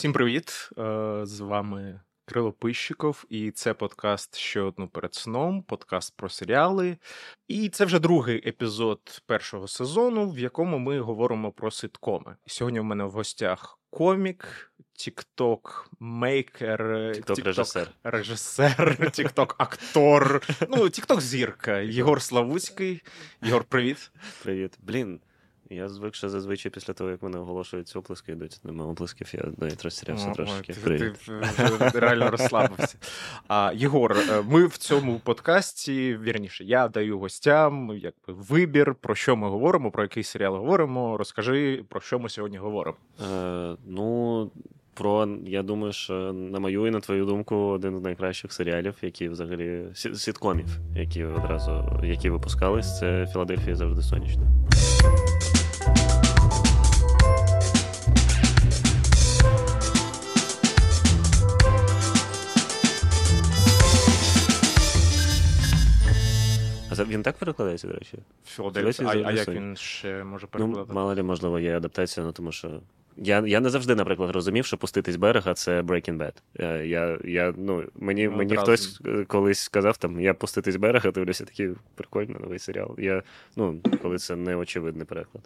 Всім привіт! Е, з вами Кирило Пищиков, і це подкаст ще одну перед сном, подкаст про серіали. І це вже другий епізод першого сезону, в якому ми говоримо про ситкоми. Сьогодні у мене в гостях комік, тікток-мейкер, тікток режисер, режисер, тікток актор. Ну, тікток зірка. Єгор Славуцький. Єгор, привіт. Привіт. Блін. Я звик, що зазвичай після того, як мене оголошують оплески, йдуть нема оплесків, я навіть розсірявся трошки. Ти, ти вже реально розслабився. А, Єгор, е, ми в цьому подкасті, вірніше, я даю гостям якби вибір, про що ми говоримо, про який серіал говоримо. Розкажи, про що ми сьогодні говоримо. Е, Ну, про, я думаю, що на мою і на твою думку, один з найкращих серіалів, які взагалі сіткомів, які одразу які випускались, це Філадельфія завжди сонячна. Він так перекладається, до речі? Філадельфія. А, а як він ще може ну, перекладати? Ну, Мало ли, можливо, є адаптація, ну тому що. Я я не завжди, наприклад, розумів, що пуститись берега це Breaking Bad. Е, я, я, ну, Мені ну, мені хтось е, колись сказав, там, я пуститись берега, дивлюся, такий прикольний новий серіал. Я, ну, Коли це не очевидний переклад.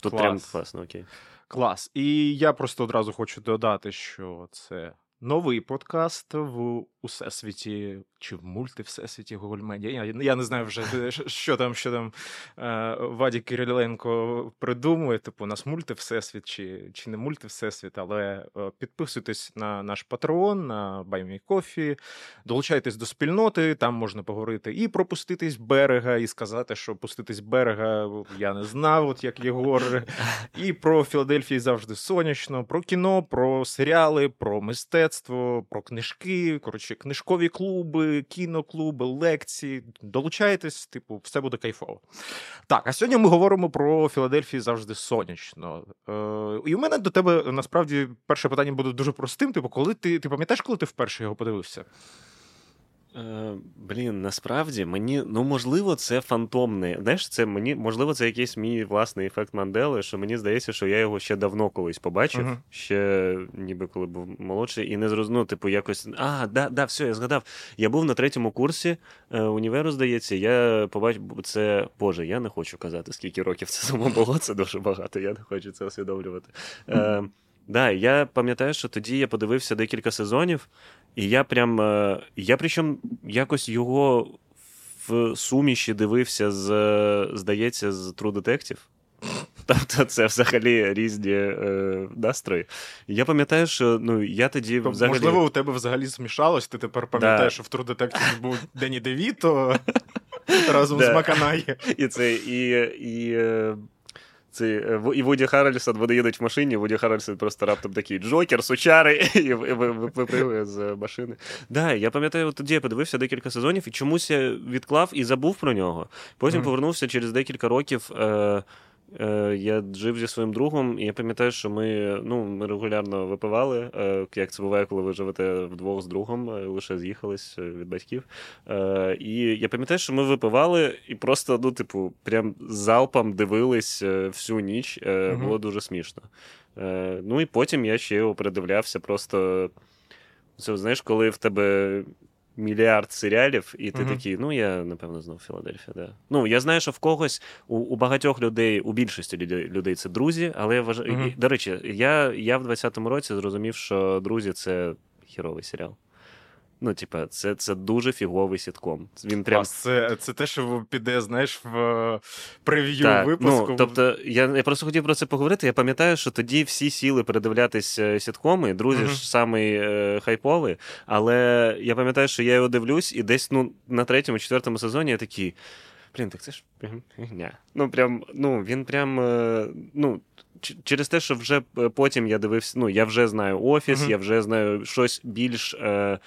Тут Клас. прям класно, окей. Клас. І я просто одразу хочу додати, що це новий подкаст в усесвіті чи в мульти всесвіті Google Media. Я, я не знаю вже, що там що там е, Вадік Кириленко придумує. Типу, у нас мульти всесвіт чи чи не мульти всесвіт, але е, підписуйтесь на наш патреон, на BuyMeCoffee, долучайтесь до спільноти, там можна поговорити і про пуститись берега, і сказати, що пуститись берега я не знав, от як Єгор, і про Філадельфії завжди сонячно, про кіно, про серіали, про мистецтво, про книжки. Коротше, книжкові клуби кіноклуби, лекції. Долучайтесь, типу, все буде кайфово. Так, а сьогодні ми говоримо про Філадельфію завжди сонячно. Е, І у мене до тебе насправді перше питання буде дуже простим. Типу, коли ти ти пам'ятаєш, коли ти вперше його подивився? Е, Блін, насправді мені, ну можливо, це фантомне. Знаєш, це мені, можливо, це якийсь мій власний ефект Мандели, що мені здається, що я його ще давно колись побачив, uh-huh. ще ніби коли був молодший, і не зрозумів, ну, типу, якось. А, да, да, все, я згадав. Я був на третьому курсі е, універу, здається, я побачив це. Боже, я не хочу казати, скільки років це тому було, це дуже багато, я не хочу це усвідомлювати. Е, Да, я пам'ятаю, що тоді я подивився декілька сезонів, і я прям. Е, я причому якось його в суміші дивився з, здається, з True Detective. Тобто це взагалі різні е, настрої. Я пам'ятаю, що ну, я тоді тобто, взагалі... Можливо, у тебе взагалі змішалось, ти тепер пам'ятаєш, да. що в True Detective був Дені Девіто разом з Маканає. І це, і, і е, цей, е, і Вуді Харрельсон, вони їдуть в машині, Вуді Харрельсон просто раптом такий Джокер, сучари, і випригує з машини. Да, Я пам'ятаю, тоді я подивився декілька сезонів і чомусь я відклав і забув про нього. Потім mm. повернувся через декілька років. Е, Е, я жив зі своїм другом, і я пам'ятаю, що ми ну, ми регулярно випивали, е, як це буває, коли ви живете вдвох з другом, е, лише з'їхались від батьків. І я пам'ятаю, що ми випивали і просто, ну, типу, прям залпом дивились всю ніч. Угу. Було дуже смішно. Ну і потім я ще його передивлявся просто. Це, знаєш, коли в тебе мільярд серіалів, і ти uh-huh. такий, ну я напевно знов Філадельфія. Да. Ну я знаю, що в когось у у багатьох людей, у більшості людей це друзі, але я вважаю. Uh-huh. До речі, я я в 20-му році зрозумів, що друзі це хіровий серіал. Ну, типа, це це дуже фіговий сітком. Він прям... Це це те, що піде, знаєш, в прев'ю так, ну, випуску. Ну, Тобто, я я просто хотів про це поговорити. Я пам'ятаю, що тоді всі сіли передивлятись е, сіткоми, друзі uh-huh. ж самий е, хайповий. Але я пам'ятаю, що я його дивлюсь, і десь ну, на третьому, четвертому сезоні я такий. Блін, так це ж прям фігня. Ну, прям, ну, він прям. Е, ну, Через те, що вже е, потім я дивився, ну, я вже знаю офіс, uh-huh. я вже знаю щось більш. Е,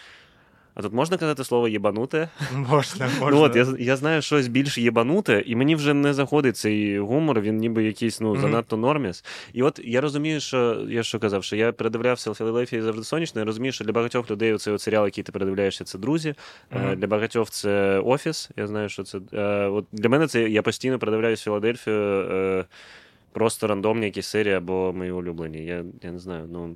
а тут можна казати слово єбануте? Можна, можна. Ну, от, Я я знаю щось більш єбануте, і мені вже не заходить цей гумор, він ніби якийсь ну, занадто норміс. І от я розумію, що я що казав, що я передивлявся Філадельфії завжди сонячно, я розумію, що для багатьох людей цей серіал, який ти передивляєшся, це друзі. Mm-hmm. Для багатьох це офіс. Я знаю, що це. Е, от Для мене це я постійно передивляюсь Філадельфію. Е, просто рандомні якісь серії або мої улюблені. Я я не знаю. ну...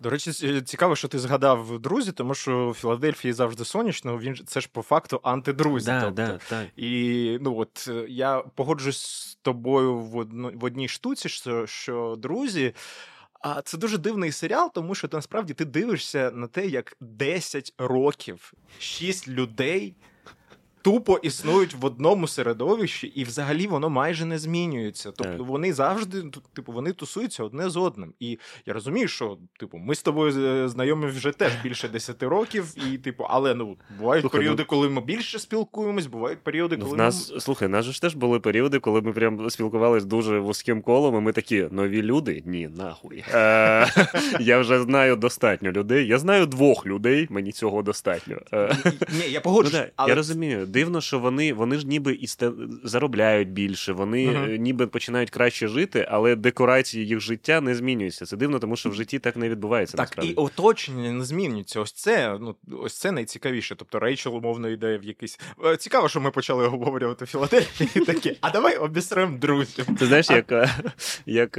До речі, цікаво, що ти згадав друзі, тому що в Філадельфії завжди сонячно. Він це ж по факту антидрузі. Да, тобто. да, так. І ну от я погоджуюсь з тобою в одно, в одній штуці, що, що друзі. А це дуже дивний серіал, тому що ти, насправді ти дивишся на те, як 10 років 6 людей тупо існують в одному середовищі, і взагалі воно майже не змінюється. Тобто вони завжди, типу, вони тусуються одне з одним. І я розумію, що типу, ми з тобою е, знайомі вже теж більше 10 років, і типу, але ну бувають Слухай, періоди, ну- коли ми більше спілкуємось, бувають періоди, Ну, коли в нас, слухай, в нас ж теж були періоди, коли ми прям спілкувалися дуже вузьким колом, і ми такі нові люди? Ні, нахуй. Е, я вже знаю достатньо людей. Я знаю двох людей, мені цього достатньо. Е. Ні, я Ну, погоджуюсь, Я розумію. Дивно, що вони, вони ж ніби і заробляють більше, вони е, ніби починають краще жити, але декорації їх життя не змінюються. Це дивно, тому що в житті так не відбувається. Так, насправді. і оточення не змінюється. Ось це, ну, ось це найцікавіше. Тобто Рейчел, умовно, йде в якийсь. Е, Цікаво, що ми почали обговорювати Філадельфію і такі, а давай обісрем друзів. Ти знаєш, як, е, як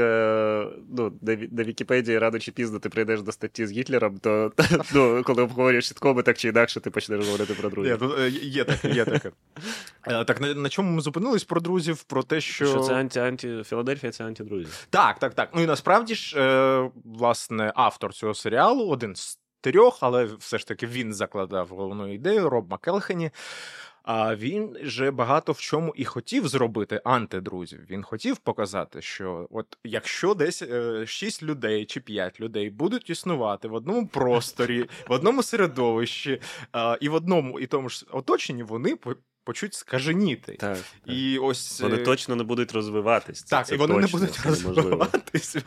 ну, до Вікіпедії рано чи пізно ти прийдеш до статті з Гітлером, то ну, коли обговорюєш сіткоми, так чи інакше ти почнеш говорити про Є, друзів. тут, е, є таке, таке. Е, Так, на, на чому ми зупинились про друзів? Про те, що. Що це анті, анті... Філадельфія це антидрузі. Так, так, так. Ну і насправді ж, е, власне, автор цього серіалу, один з трьох, але все ж таки він закладав головну ідею Роб Макелхені. А він же багато в чому і хотів зробити антидрузів. Він хотів показати, що от якщо десь е, шість людей чи п'ять людей будуть існувати в одному просторі, в одному середовищі і в одному і тому ж оточенні, вони по- почуть скаженіти. Так. І ось Вони е, точно не будуть розвиватись. Це- так, це і вони точно, не будуть розвиватись,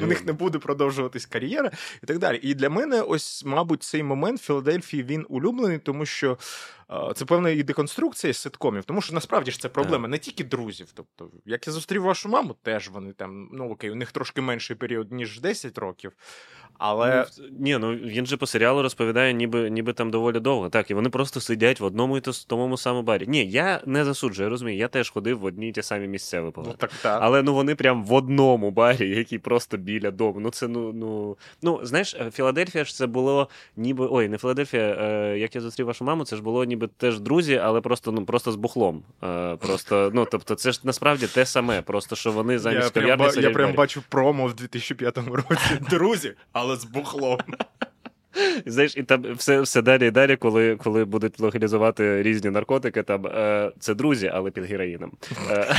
у них не буде продовжуватись кар'єра і так далі. І для мене, ось, мабуть, цей момент в Філадельфії він улюблений, тому що це певна і деконструкція з ситкомів, тому що насправді ж це проблема не тільки друзів. Тобто, як я зустрів вашу маму, теж вони там, ну окей, у них трошки менший період, ніж 10 років. Але Ну, ні, ну він же по серіалу розповідає, ніби, ніби там доволі довго. Так, і вони просто сидять в одному і тому самому барі. Ні, я не засуджую, я розумію. Я теж ходив в одні й ті самі місця ну, так, так. Але ну вони прям в одному барі, який просто біля дому. Ну це ну ну ну знаєш, е, Філадельфія ж це було ніби ой, не Філадельфія. Е, як я зустрів вашу маму, це ж було ніби теж друзі, але просто ну просто з бухлом. Е, просто ну тобто, це ж насправді те саме, просто що вони замість Я прям, кав'ярні я прям бачу промо в 2005 році. Друзі, але з бухлом. Знаєш, і там все, все далі і далі, коли, коли будуть легалізувати різні наркотики, там е, це друзі, але під героїном. Е,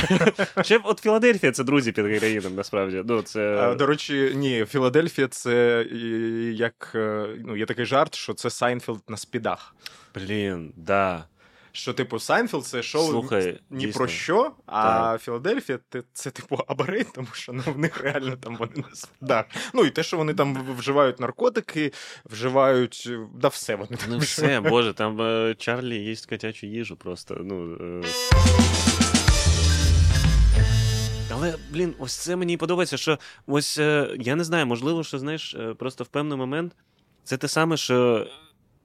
ще от Філадельфія це друзі під героїном, насправді. Ну, це... До речі, ні, Філадельфія це як е, ну, є такий жарт, що це Сайнфелд на спідах. Блін, да. Що, типу, Сайнфелд це шоу Слухай, ні дійсно. про що, а Так. Філадельфія це, це типу абарит, тому що ну, в них реально там вони спідах. Ну і те, що вони там вживають наркотики, вживають да все вони там Ну вживають. все, боже, там е, Чарлі їсть котячу їжу просто. Ну, е... Але, блін, ось це мені подобається, що ось е, я не знаю, можливо, що знаєш, просто в певний момент це те саме, що.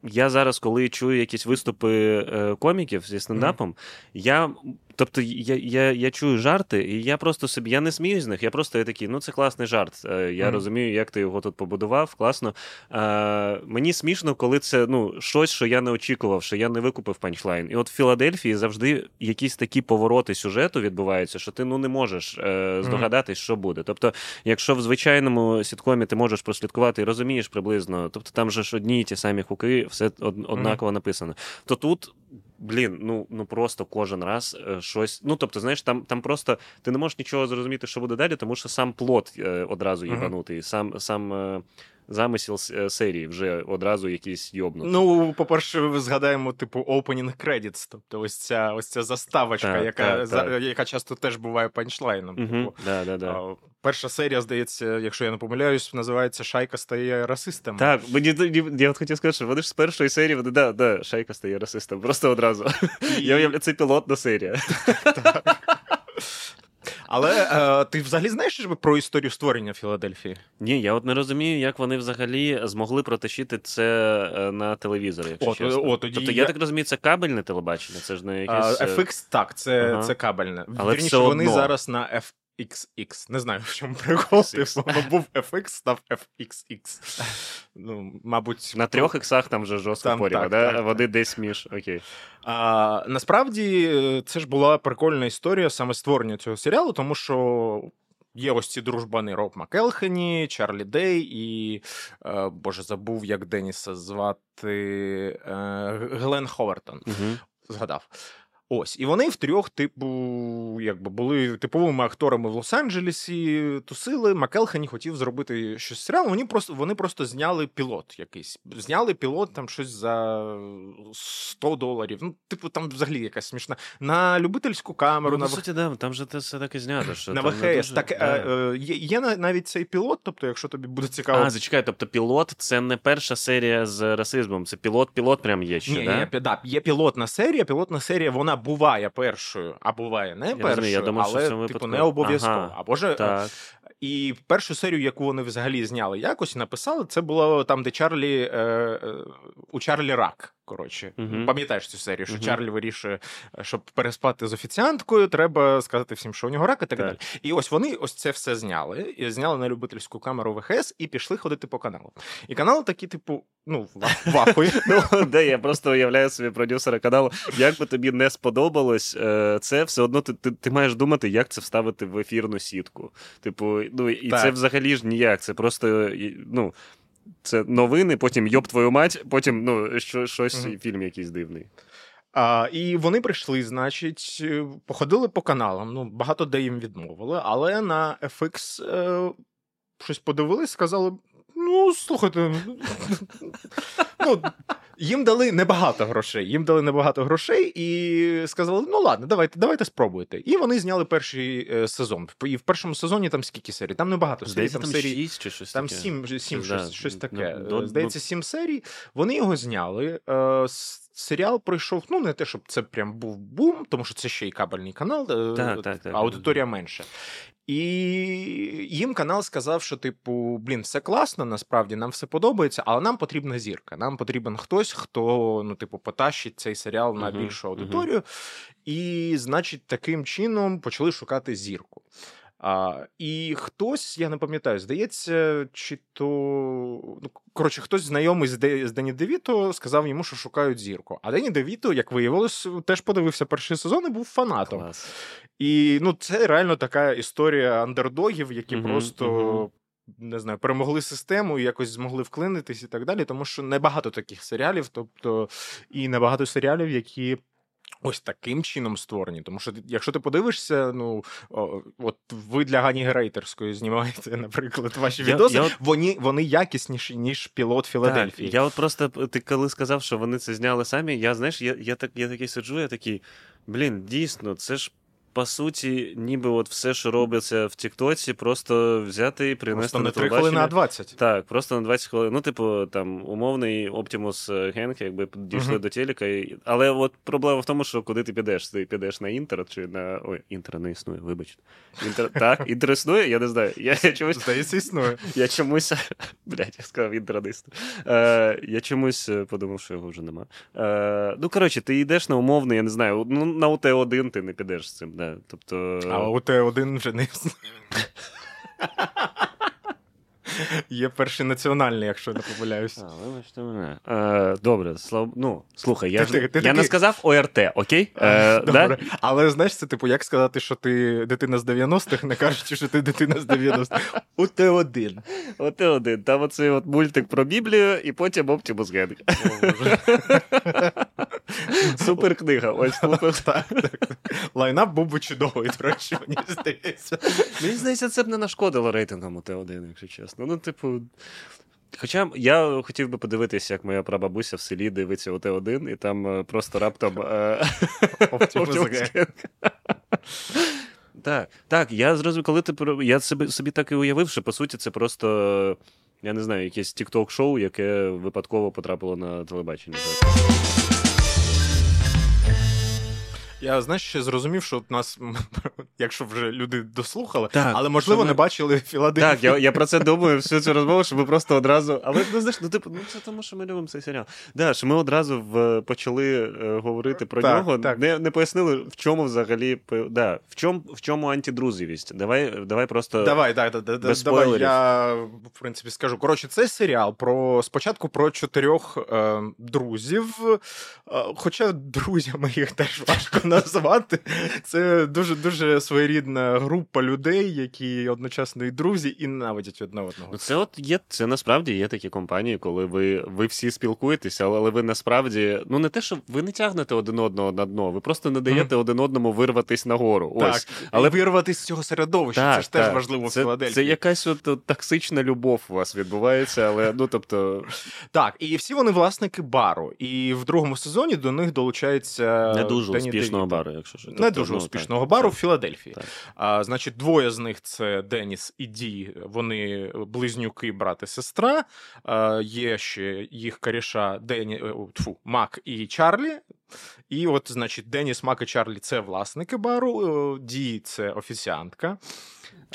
Я зараз, коли чую якісь виступи е, коміків зі стендапом, я. Тобто я, я, я чую жарти, і я просто собі я не сміюсь з них. Я просто я такий, ну це класний жарт. Е, я Мгм. розумію, як ти його тут побудував, класно. Е, мені смішно, коли це ну, щось, що я не очікував, що я не викупив панчлайн. І от в Філадельфії завжди якісь такі повороти сюжету відбуваються, що ти ну не можеш е, здогадатись, що буде. Тобто, якщо в звичайному сіткомі ти можеш прослідкувати і розумієш приблизно, тобто там же ж одні й ті самі хуки, все од, однаково написано. То тут. Блін, ну ну просто кожен раз е, щось. Ну тобто, знаєш, там там просто ти не можеш нічого зрозуміти, що буде далі, тому що сам плод е, одразу їбанутий, сам сам замисел е, серії вже одразу якийсь йобнутий. Ну, по-перше, згадаємо, типу, opening credits, тобто ось ця ось ця заставочка, Так, яка, так, за- так. яка часто теж буває панчлайном. Угу, Типу, да, да, да. перша серія, здається, якщо я не помиляюсь, називається Шайка стає расистом. Так, мені я от хотів сказати, що вони ж з першої серії, вони, да, да, шайка стає расистом, просто одразу. Я уявляю, це пілотна серія. Але е, ти взагалі знаєш про історію створення Філадельфії? Ні, я от не розумію, як вони взагалі змогли протащити це е, на телевізор, якщо От, чесно. От, тоді тобто, я... я- так розумію, це кабельне телебачення, це ж не якесь... е, FX, так, це, Ага. це кабельне. Але Вірніше, все вони зараз на XX. Не знаю, в чому прикол. Типу, воно був FX, став FXX. Ну, мабуть, На трьох іксах там вже жорстко поріва, так, да? так, а вони десь між. Окей. А, насправді це ж була прикольна історія саме створення цього серіалу, тому що. Є ось ці дружбани Роб Макелхені, Чарлі Дей і, е, боже, забув, як Деніса звати е, Глен Ховертон. Угу. Згадав. Ось, і вони втрьох, типу, якби були типовими акторами в Лос-Анджелесі, тусили. Макелхені хотів зробити щось з серіалом. Вони просто вони просто зняли пілот якийсь. Зняли пілот там щось за 100 доларів. Ну, типу, там взагалі якась смішна. На любительську камеру, Ну, на по суті, да, там же те все так знято. Що на там ВХС. дуже- Так, да. е, е, є, є навіть цей пілот, тобто, якщо тобі буде цікаво. А, зачекай, тобто пілот це не перша серія з расизмом, це пілот-пілот прям є ще, Ні, да? пі- да, є пілотна серія. Пілотна серія вона буває першою, а буває не Я першою, розумію, я думав, що але в цьому типу випадку- не обов'язково. Ага, Або ж Так. і першу серію, яку вони взагалі зняли якось, написали, це було там, де Чарлі е, е, у Чарлі рак. Коротше, Мгм. пам'ятаєш цю серію, що Мгм. Чарлі вирішує, е, щоб переспати з офіціанткою, треба сказати всім, що у нього рак і так, Так. далі. І ось вони ось це все зняли, і зняли на любительську камеру ВХС і пішли ходити по каналу. І канал такий, типу, ну, в- в. Ну, де я просто уявляю собі продюсера каналу. Як би тобі не сподобалось е, це, все одно ти, ти маєш думати, як це вставити в ефірну сітку. Типу, ну і це взагалі ж ніяк. Це просто ну. Це новини, потім йоб твою мать, потім ну, що, щось, Мгм. фільм якийсь дивний. А, і вони прийшли, значить, е, походили по каналам. Ну, багато де їм відмовили, але на FX е, щось подивились, сказали: ну, слухайте, ну, їм дали небагато грошей. Їм дали небагато грошей і сказали: ну ладно, давайте, давайте спробуйте. І вони зняли перший е, сезон. І в першому сезоні там скільки серій? Там небагато серій, Здається, там там серій. шість чи щось Там таке. сім, сім Да, щось, щось таке. ну, до- Е, Здається, сім серій. Вони його зняли. Е, Серіал пройшов, ну не те, щоб це прям був бум, тому що це ще й кабельний канал, е, Так, так, так. аудиторія менша. І їм канал сказав, що, типу, блін, все класно, насправді нам все подобається, але нам потрібна зірка. Нам потрібен хтось, хто, ну, типу, потащить цей серіал на більшу аудиторію. І, значить, таким чином почали шукати зірку. А, і хтось, я не пам'ятаю, здається, чи то. Ну, коротше, хтось знайомий з, Де, з Дені Девіто сказав йому, що шукають зірку. А Дені Девіто, як виявилось, теж подивився перший сезон і був фанатом. Клас. І ну, це реально така історія андердогів, які Мгм, просто. мгм. Не знаю, перемогли систему і якось змогли вклинитись і так далі, тому що небагато таких серіалів, тобто і небагато серіалів, які ось таким чином створені. Тому що якщо ти подивишся, ну о, от ви для Гані Грейтерської знімаєте, наприклад, ваші Я- відоси, я от- вони, вони якісніші, ніж пілот Філадельфії. Так, я от просто ти коли сказав, що вони це зняли самі, я знаєш, я, я, так, я такий сиджу, я такий, блін, дійсно, це ж. По суті, ніби от все, що робиться в Тіктоці, просто взяти і принести Просто на не 3 телебачення. хвилини, а 20. Так, просто на 20 хвилин. Ну, типу, там умовний Оптимус Генк, якби дійшли Мгм. до телека. І... Але от проблема в тому, що куди ти підеш? Ти підеш на інтер чи на. Ой, інтер не існує, вибачте. Інтер... Так, інтер існує? Я не знаю. Я, я чомусь. Здається, існує. Я чомусь. Блять, я сказав інтер не існує. Е, я чомусь е, подумав, що його вже нема. Е, ну, коротше, ти йдеш на умовний, я не знаю, ну, на УТ-1 ти не підеш з цим. Да. Тобто. А у Т1 вже не існує. Є перший національний, якщо не помиляюсь. А, вибачте мене. Е, добре, слав... ну, слухай, я, Ти- ж... ти- ти я не сказав ОРТ, окей? Е, Добре. да? Але знаєш, це типу, як сказати, що ти дитина з 90-х, не кажучи, що ти дитина з 90-х. У Т1. От і один. Там оцей от мультик про Біблію, і потім Оптимус Генк. Супер книга. Ось слухай. Так, так. Лайнап був би чудовий, до речі, мені здається. Мені здається, це б не нашкодило рейтингам УТ-1, якщо чесно. Ну, типу. Хоча я хотів би подивитися, як моя прабабуся в селі дивиться УТ-1, і там е, просто раптом. е. Так, так, я зрозумів, коли ти про- я собі, собі так і уявив, що по суті це просто, я не знаю, якесь тік-ток-шоу, яке випадково потрапило на телебачення. Я знаєш, ще зрозумів, що от нас якщо вже люди дослухали, Так, але можливо ми- не бачили Філадельфію. Так, я, я про це думаю всю цю розмову, що ми просто одразу. Але ну знаєш, ну типу, ну це тому, що ми любимо цей серіал. Да, що ми одразу в, почали е, говорити про Так, нього, так. Не, не пояснили, в чому взагалі да, в чому, в чому антидрузівість. Давай, давай просто. Давай, да, да, да, да, без давай спойлерів. я в принципі скажу. Коротше, це серіал про спочатку про чотирьох е, друзів. Е, хоча друзями їх теж важко назвати. Це дуже дуже своєрідна група людей, які одночасно і друзі, і ненавидять одне одного. Ну, це от є, це насправді є такі компанії, коли ви, ви всі спілкуєтеся, але ви насправді, ну не те, що ви не тягнете один одного на дно, ви просто не даєте один одному вирватись нагору. Так, Ось. але вирватися з цього середовища, це ж теж важливо в це, Філадельфії. Це якась от, токсична любов у вас відбувається, але ну тобто Так, і всі вони власники бару. І в другому сезоні до них долучається не дуже Дені успішного бару, якщо що. Не Тобто, дуже ну, успішного так, бару так. в Філадельфії. Так. А, значить, двоє з них це Деніс і Ді. Вони близнюки, брат і сестра. А, є ще їх коріша Дені, е, тьфу, Мак і Чарлі. І от, значить, Деніс, Мак і Чарлі це власники бару, е, Ді це офіціантка.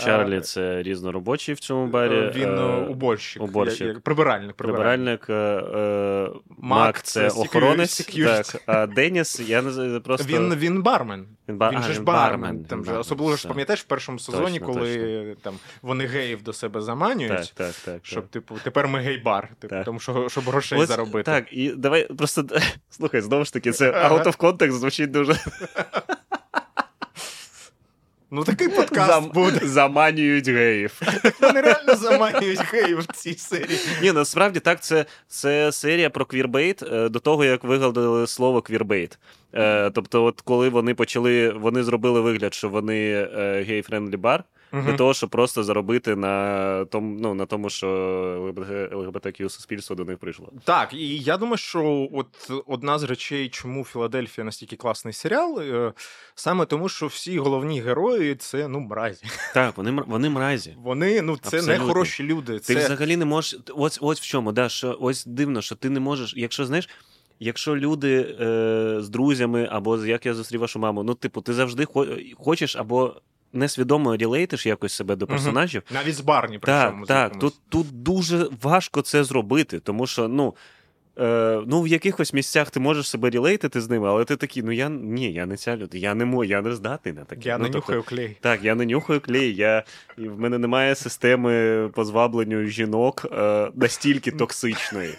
Чарлі це різноробочий в цьому барі. е, Він е, е, уборщик, уборщик. я- я- прибиральник, прибиральник. Прибиральник, Мак це охоронець, так, а Деніс, я не просто... Він, він бармен. Він, бар... Він а, же ж він бармен. Там же, особливо ж пам'ятаєш в першому сезоні, Точно, коли там вони геїв до себе заманюють. Так, так, так. Щоб, так. типу, тепер ми гей-бар, типу, Так. тому що щоб грошей Ось, заробити. Так, і давай просто слухай, знову ж таки, це Ага. out of context звучить дуже Ну такий подкаст Зам... буде. заманюють геїв. Вони реально заманюють геїв в цій серії. Ні, насправді так, це, це серія про квірбейт е, до того, як вигадали слово квірбейт. Е, тобто, от коли вони почали, вони зробили вигляд, що вони е, гей-френдлі бар. Для того, щоб просто заробити на тому, ну, на тому, що ЛГБТQ суспільство до них прийшло. Так, і я думаю, що от одна з речей, чому Філадельфія настільки класний серіал, е, саме тому, що всі головні герої це ну мразі. Так, вони, вони мразі. Вони ну це не хороші люди. Ти взагалі не можеш. Ось ось в чому, да, що ось дивно, що ти не можеш. Якщо знаєш, якщо люди е, з друзями, або як я зустрів вашу маму, ну, типу, ти завжди хо- хочеш або несвідомо релейтиш якось себе до персонажів. навіть з барні Так, причому. з так. Тут, тут дуже важко це зробити, тому що, ну. Е, ну, в якихось місцях ти можеш себе релейтити з ними, але ти такий, ну я ні, я не ця людина, я не можу, я не здатний на таке. Я ну, не тобто, нюхаю клей. так, я не нюхаю клей, я... і в мене немає системи по звабленню жінок е, настільки токсичної.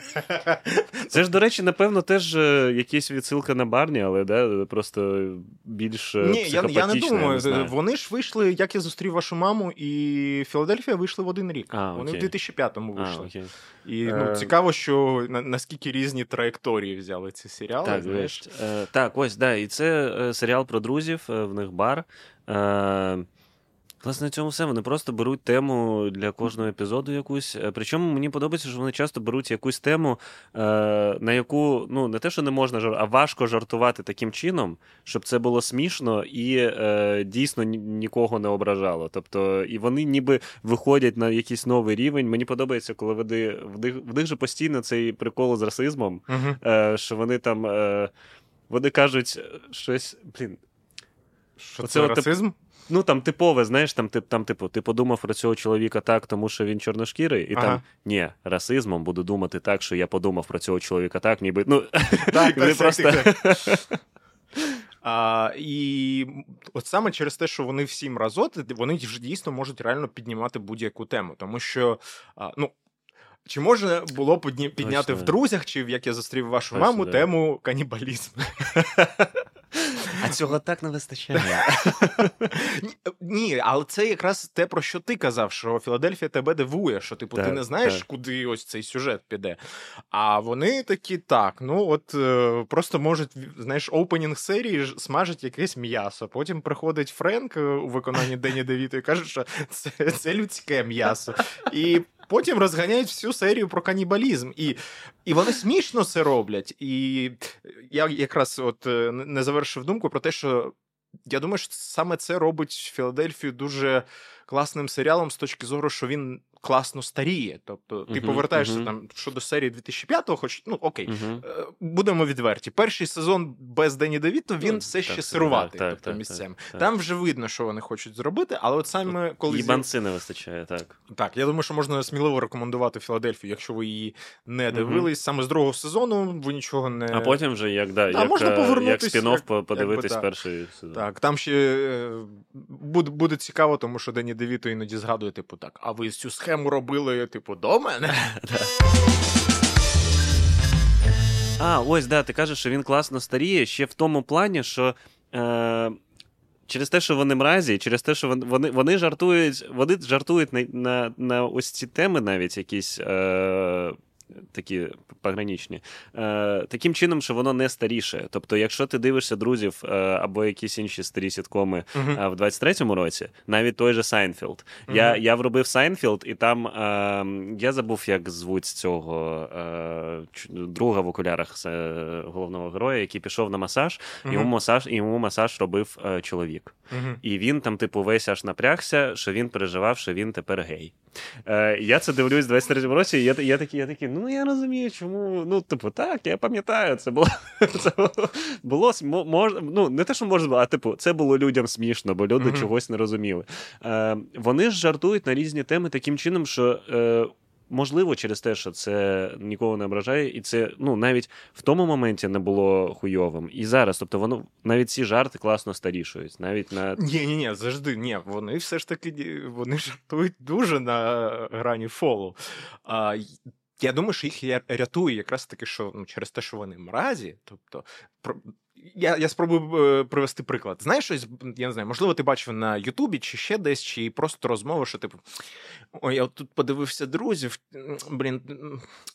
Це ж, до речі, напевно, теж е, якісь відсилка на барні, але да, просто більш е, Ні, я, я не думаю. знаю. Вони ж вийшли, як я зустрів вашу маму, і Філадельфія вийшли в один рік. А, Вони окей. в 2005-му А, вийшли. окей. І ну, цікаво, що на, наскільки різні траєкторії взяли ці серіали. Так, знаєш. знаєш. Е, так, ось, да, і це е, серіал про друзів, е, в них бар. Е, Власне, на цьому все. Вони просто беруть тему для кожного епізоду якусь. Е, Причому мені подобається, що вони часто беруть якусь тему, е, на яку ну не те, що не можна жар, а важко жартувати таким чином, щоб це було смішно і е, дійсно нікого не ображало. Тобто, і вони ніби виходять на якийсь новий рівень. Мені подобається, коли вони в них, в них же постійно цей прикол з расизмом, е, що вони там. Вони кажуть щось. Блін, Що Оце це от расизм? Ну там типове, знаєш, там тип, там, типу, ти подумав про цього чоловіка так, тому що він чорношкірий, і Ага. там ні, расизмом буду думати так, що я подумав про цього чоловіка так, ніби. Ну, Так, так, просто... А, і от саме через те, що вони всі мразоти, вони ж дійсно можуть реально піднімати будь-яку тему. Тому що, а, ну. Чи можна було підняти Точно. в друзях, чи як я зустрів вашу Точно, маму, да. тему канібалізм? А цього так не вистачає. Ні, але це якраз те, про що ти казав, що Філадельфія тебе дивує, що типу ти не знаєш, так. куди ось цей сюжет піде. А вони такі так, ну от е, просто можуть, знаєш, опенінг серії смажить якесь м'ясо. Потім приходить Френк е, у виконанні Дені Девіто і каже, що це, це людське м'ясо. І потім розганяють всю серію про канібалізм. І, і вони смішно це роблять. І я якраз от е, не завершив думку про те, що я думаю, що саме це робить Філадельфію дуже класним серіалом з точки зору, що він класно старіє. Тобто, ти Мгм, повертаєшся мгм. там щодо серії 2005-го, хоч ну окей. Е, будемо відверті. Перший сезон без Дені Девіто він Ну, все ще сируватий, так, тобто так, місцем. так. Там вже видно, що вони хочуть зробити, але от саме коли банси не вистачає, так. так, я думаю, що можна сміливо рекомендувати Філадельфію, якщо ви її не дивились. Саме з другого сезону ви нічого не А потім вже як, да, як, можна е, як спін-офф як- по- подивитись якби перший сезон. Так, там ще е, буде, буде цікаво, тому що Дені Девіто іноді згадує, типу, так, а ви цю схему робили, типу, до мене? А, ось, да, ти кажеш, що він класно старіє ще в тому плані, що. Е... Через те, що вони мразі, через те, що вони, вони, жартують, вони жартують на, на, на ось ці теми навіть якісь е, такі пограничні, е, таким чином, що воно не старіє. Тобто, якщо ти дивишся друзів е, або якісь інші старі ситкоми е, в 23-му році, навіть той же Сайнфелд. Я, я пробував Сайнфелд, і там е, я забув, як звуть цього е, друга в окулярах е, головного героя, який пішов на масаж, Мгм. йому масаж, йому масаж робив е, чоловік. І він там, типу, весь аж напрягся, що він переживав, що він тепер гей. Е, я це дивлюсь в 23-му році, і я, я такий, я такий, ну я розумію, чому. Ну, типу, так, я пам'ятаю, це було. Це було, було мож, ну, не те, що можна було, а типу, це було людям смішно, бо люди Мгм. чогось не розуміли. Е, вони ж жартують на різні теми таким чином, що. Е, Можливо, через те, що це нікого не ображає, і це ну навіть в тому моменті не було хуйовим. І зараз, тобто, воно навіть ці жарти класно старішують. Навіть на Ні, ні, ні, завжди ні. Вони все ж таки вони жартують дуже на грані фолу. А, я думаю, що їх рятує якраз таки, що ну, через те, що вони мразі. Тобто, про... я, я спробую е, привести приклад. Знаєш щось, я не знаю, можливо, ти бачив на Ютубі чи ще десь, чи просто розмова, що типу. Ой, я тут подивився друзів. Блін,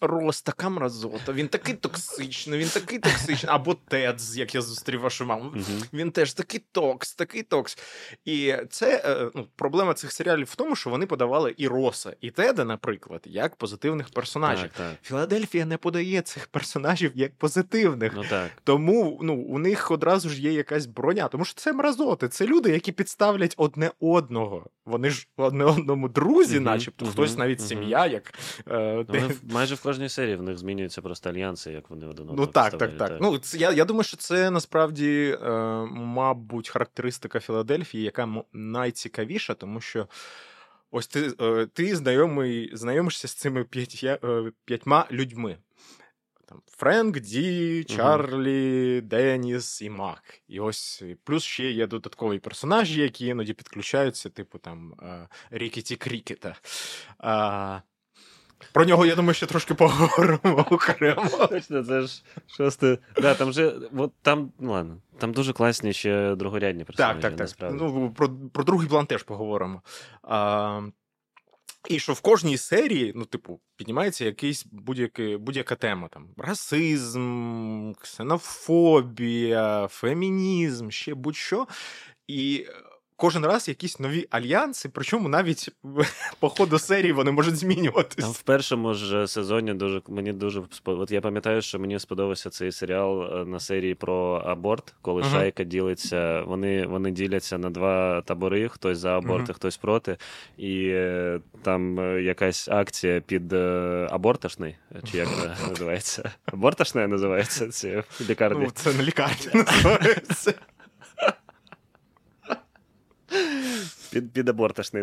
Рос така мразота, він такий токсичний, він такий токсичний. Або Тедз, як я зустрів вашу маму. Він теж такий токс, такий токс. І це е, ну, проблема цих серіалів в тому, що вони подавали і Роса, і Теда, наприклад, як позитивних персонажів. Так, так. Філадельфія не подає цих персонажів як позитивних. Ну так. Тому ну, у них одразу ж є якась броня, тому що це мразоти, це люди, які підставлять одне одного. Вони ж одне одному друзі, начебто, хтось навіть сім'я, як е, Ну, майже в кожній серії в них змінюються просто альянси, як вони один одного Ну так, так, так. Ну, це, я, я думаю, що це насправді, е, мабуть, характеристика Філадельфії, яка найцікавіша, тому що ось ти, е, ти знайомий, знайомишся з цими п'ятьма людьми. Там Френк, Ді. Чарлі, Деніс і Мак. І ось і плюс ще є додаткові персонажі, які іноді підключаються, типу там е, Рікеті Крікета. А, про нього, я думаю, ще трошки поговоримо окремо. Точно, це ж шосте. Да, там же, от там, ну ладно, там дуже класні ще другорядні персонажі. Так, так, так. насправді. Ну, про, про другий план теж поговоримо. А, і що в кожній серії, ну, типу, піднімається якийсь будь-який, будь-яка тема. Там расизм, ксенофобія, фемінізм, ще будь-що. І кожен раз якісь нові альянси, причому навіть по ходу серії вони можуть змінюватись. Там в першому ж сезоні дуже мені дуже От я пам'ятаю, що мені сподобався цей серіал е, на серії про аборт, коли Мгм. шайка ділиться. Вони, вони діляться на два табори: хтось за аборт, а хтось проти. І е, там е, якась акція під е, аборташний, чи як вона називається? Аборташна називається ці лікарні. Ну, це не лікарня називається. Під, під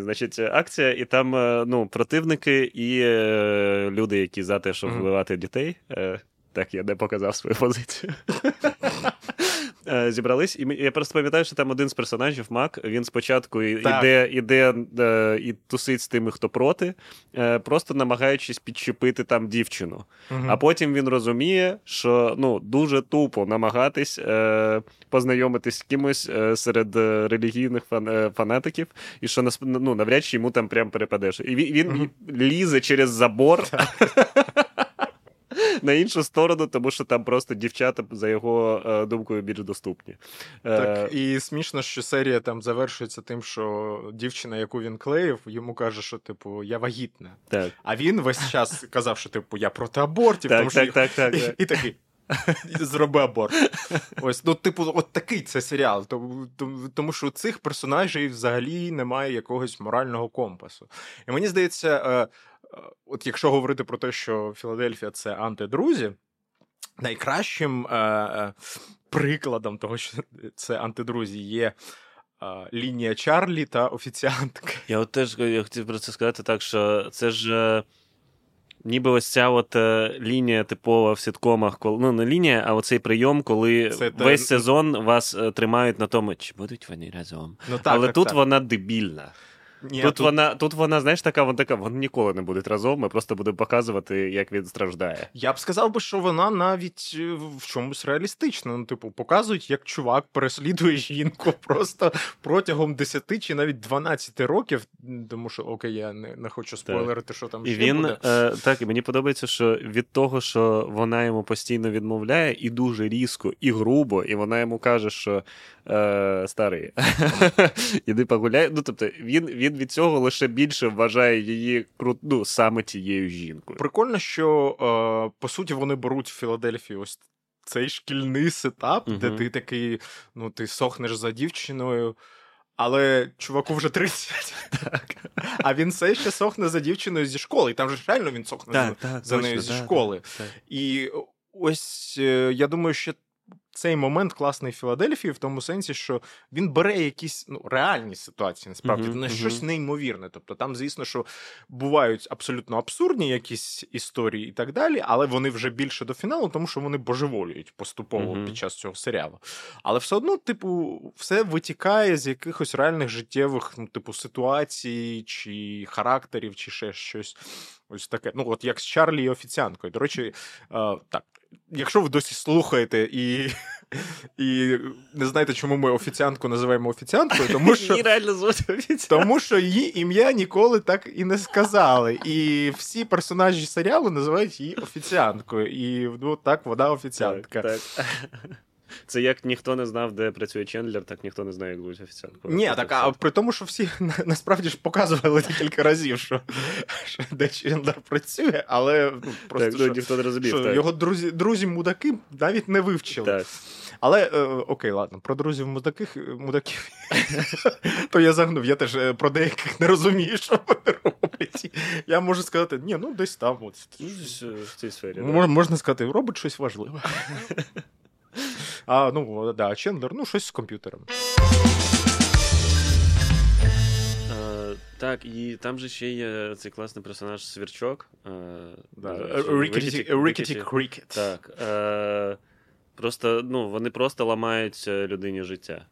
значить, акція, і там е, ну, противники і е, люди, які за те, щоб вбивати дітей. Е, так, я не показав свою позицію. Е, Зібрались, і я просто пам'ятаю, що там один з персонажів, Мак, він спочатку іде, іде е, і тусить з тими, хто проти, е, просто намагаючись підчепити там дівчину. А потім він розуміє, що ну дуже тупо намагатись познайомитись з кимось серед релігійних фан, фанатиків, і що ну, навряд чи йому там прям перепадеш. І він, він Мгм. лізе через забор. На іншу сторону, тому що там просто дівчата, за його е, думкою, більш доступні. Е, Так, і смішно, що серія там завершується тим, що дівчина, яку він клеїв, йому каже, що типу я вагітна. так. А він весь час казав, що типу я проти абортів, Так, тому що так, так, так, І, так. і такий. Зроби аборт. Ось, ну, типу, от такий це серіал. Тому що у цих персонажів взагалі немає якогось морального компасу. І мені здається, е, от якщо говорити про те, що Філадельфія це антидрузі, найкращим прикладом того, що це антидрузі, є лінія Чарлі та офіціантка. Я от теж я хотів про це сказати так, що це ж. Е, ніби ось ця от е, лінія типова в сіткомах, коли ну не лінія, а оцей прийом, коли це весь та... сезон вас е, тримають на тому, чи будуть вони разом. Ну, так, Але так, тут так. вона дебільна. Ні, Тут тут... вона, тут вона, знаєш, така вона така, вони ніколи не будуть разом, ми просто будемо показувати, як він страждає. Я б сказав би, що вона навіть е, в чомусь реалістична. Ну, типу, показують, як чувак переслідує жінку просто протягом 10 чи навіть 12 років, тому що окей, я не не хочу спойлерити, що там і ще він, буде. Е, Так, і мені подобається, що від того, що вона йому постійно відмовляє, і дуже різко, і грубо, і вона йому каже, що е, старий, іди погуляй. Ну, тобто, він, він від цього лише більше вважає її ну, саме тією жінкою. Прикольно, що е, по суті вони беруть в Філадельфії ось цей шкільний сетап, uh де ти такий, ну, ти сохнеш за дівчиною. Але чуваку вже 30. Так. А він все ще сохне за дівчиною зі школи. І там же реально він сохне так, за, так, за точно, нею зі школи. І ось е, я думаю, що цей момент класний Філадельфії в тому сенсі, що він бере якісь ну, реальні ситуації, насправді, uh-huh, не uh-huh. щось неймовірне. Тобто там, звісно, що бувають абсолютно абсурдні якісь історії і так далі, але вони вже більше до фіналу, тому що вони божеволюють поступово uh-huh. під час цього серіалу. Але все одно, типу, все витікає з якихось реальних життєвих, ну, типу, ситуацій, чи характерів, чи ще щось. Ось таке. Ну, от як з Чарлі і офіціанткою. До речі, е, так, якщо ви досі слухаєте і і не знаєте, чому ми офіціантку називаємо офіціанткою, тому що її реально звуть тому що її ім'я ніколи так і не сказали. І всі персонажі серіалу називають її офіціанткою. І ну, так вона офіціантка. Так, так. Це як ніхто не знав, де працює Чендлер, так ніхто не знає, як звуть офіціантку. Ні, так а при тому, що всі насправді ж показували декілька разів, що що де Чендлер працює, але ну, просто так, ну, що, ніхто не розумів, що так. його друзі друзі мудаки навіть не вивчили. Так. Але е, окей, ладно, про друзів мудаких, мудаків то я загнув. Я теж е, про деяких не розумію, що вони роблять. Я можу сказати, ні, ну десь там. От. Ну, в цій сфері. Можна сказати, робить щось важливе. А ну да, Чендлер, ну щось з комп'ютером. Uh, так, і там же ще є цей класний персонаж Свірчок. Рікеті Крікет. Так. Uh, просто ну, вони просто ламають людині життя.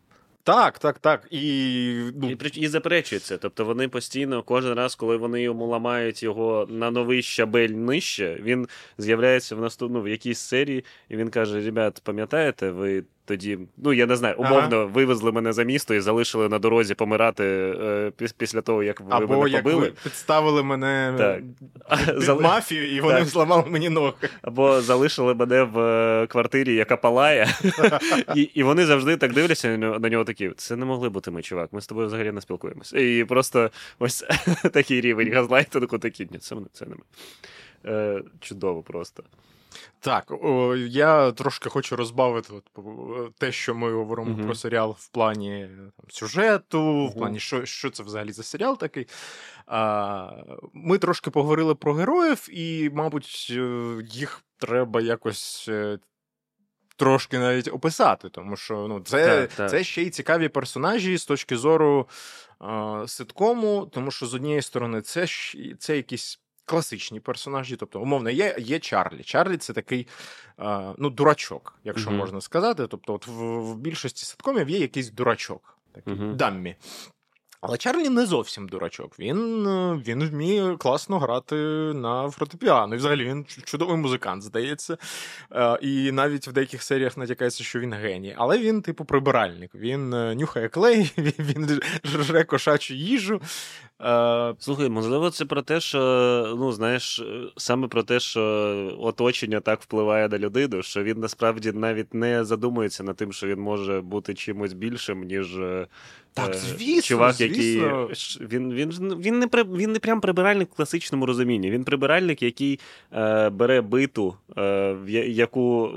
Так, так, так. І ну... і, і заперечується. Тобто вони постійно, кожен раз, коли вони йому ламають його на новий щабель нижче, він з'являється в наступну в якійсь серії, і він каже: Ребят, пам'ятаєте, ви тоді, ну я не знаю, умовно ага. вивезли мене за місто і залишили на дорозі помирати е, після того, як ви Або мене як побили. ви підставили мене так. під Зали... мафію, і вони так. зламали мені ноги. Або залишили мене в е, квартирі, яка палає, і і вони завжди так дивляться на нього такі: це не могли бути ми, чувак. Ми з тобою взагалі не спілкуємося. І просто ось такий рівень газлайтингу такі. Ні, це це не ми. Е, Чудово просто. Так, о, я трошки хочу розбавити от, те, що ми говоримо uh-huh. про серіал в плані там, сюжету, uh-huh. в плані, що що це взагалі за серіал такий. А, Ми трошки поговорили про героїв, і, мабуть, е, їх треба якось. Е, трошки навіть описати, тому що ну, це так, так. це ще й цікаві персонажі з точки зору е, ситкому, тому що з однієї сторони, це це якісь класичні персонажі. Тобто, умовно, є є Чарлі. Чарлі це такий ну, дурачок, якщо mm-hmm. можна сказати. Тобто, от в, в більшості ситкомів є якийсь дурачок, такий mm-hmm. даммі. Але Чарлі не зовсім дурачок. Він е, він вміє класно грати на фортепіано. І взагалі він чудовий музикант, здається. Е, і навіть в деяких серіях натякається, що він геній. Але він, типу, прибиральник. Він е, нюхає клей, він жре кошачу їжу. Слухай, можливо, це про те, що ну, знаєш, саме про те, що оточення так впливає на людину, що він насправді навіть не задумується над тим, що він може бути чимось більшим, ніж Так, Е, звісно, Чувак, звісно. який він, він, він, не, при- він не прям прибиральник в класичному розумінні. Він прибиральник, який е, бере биту, е, в яку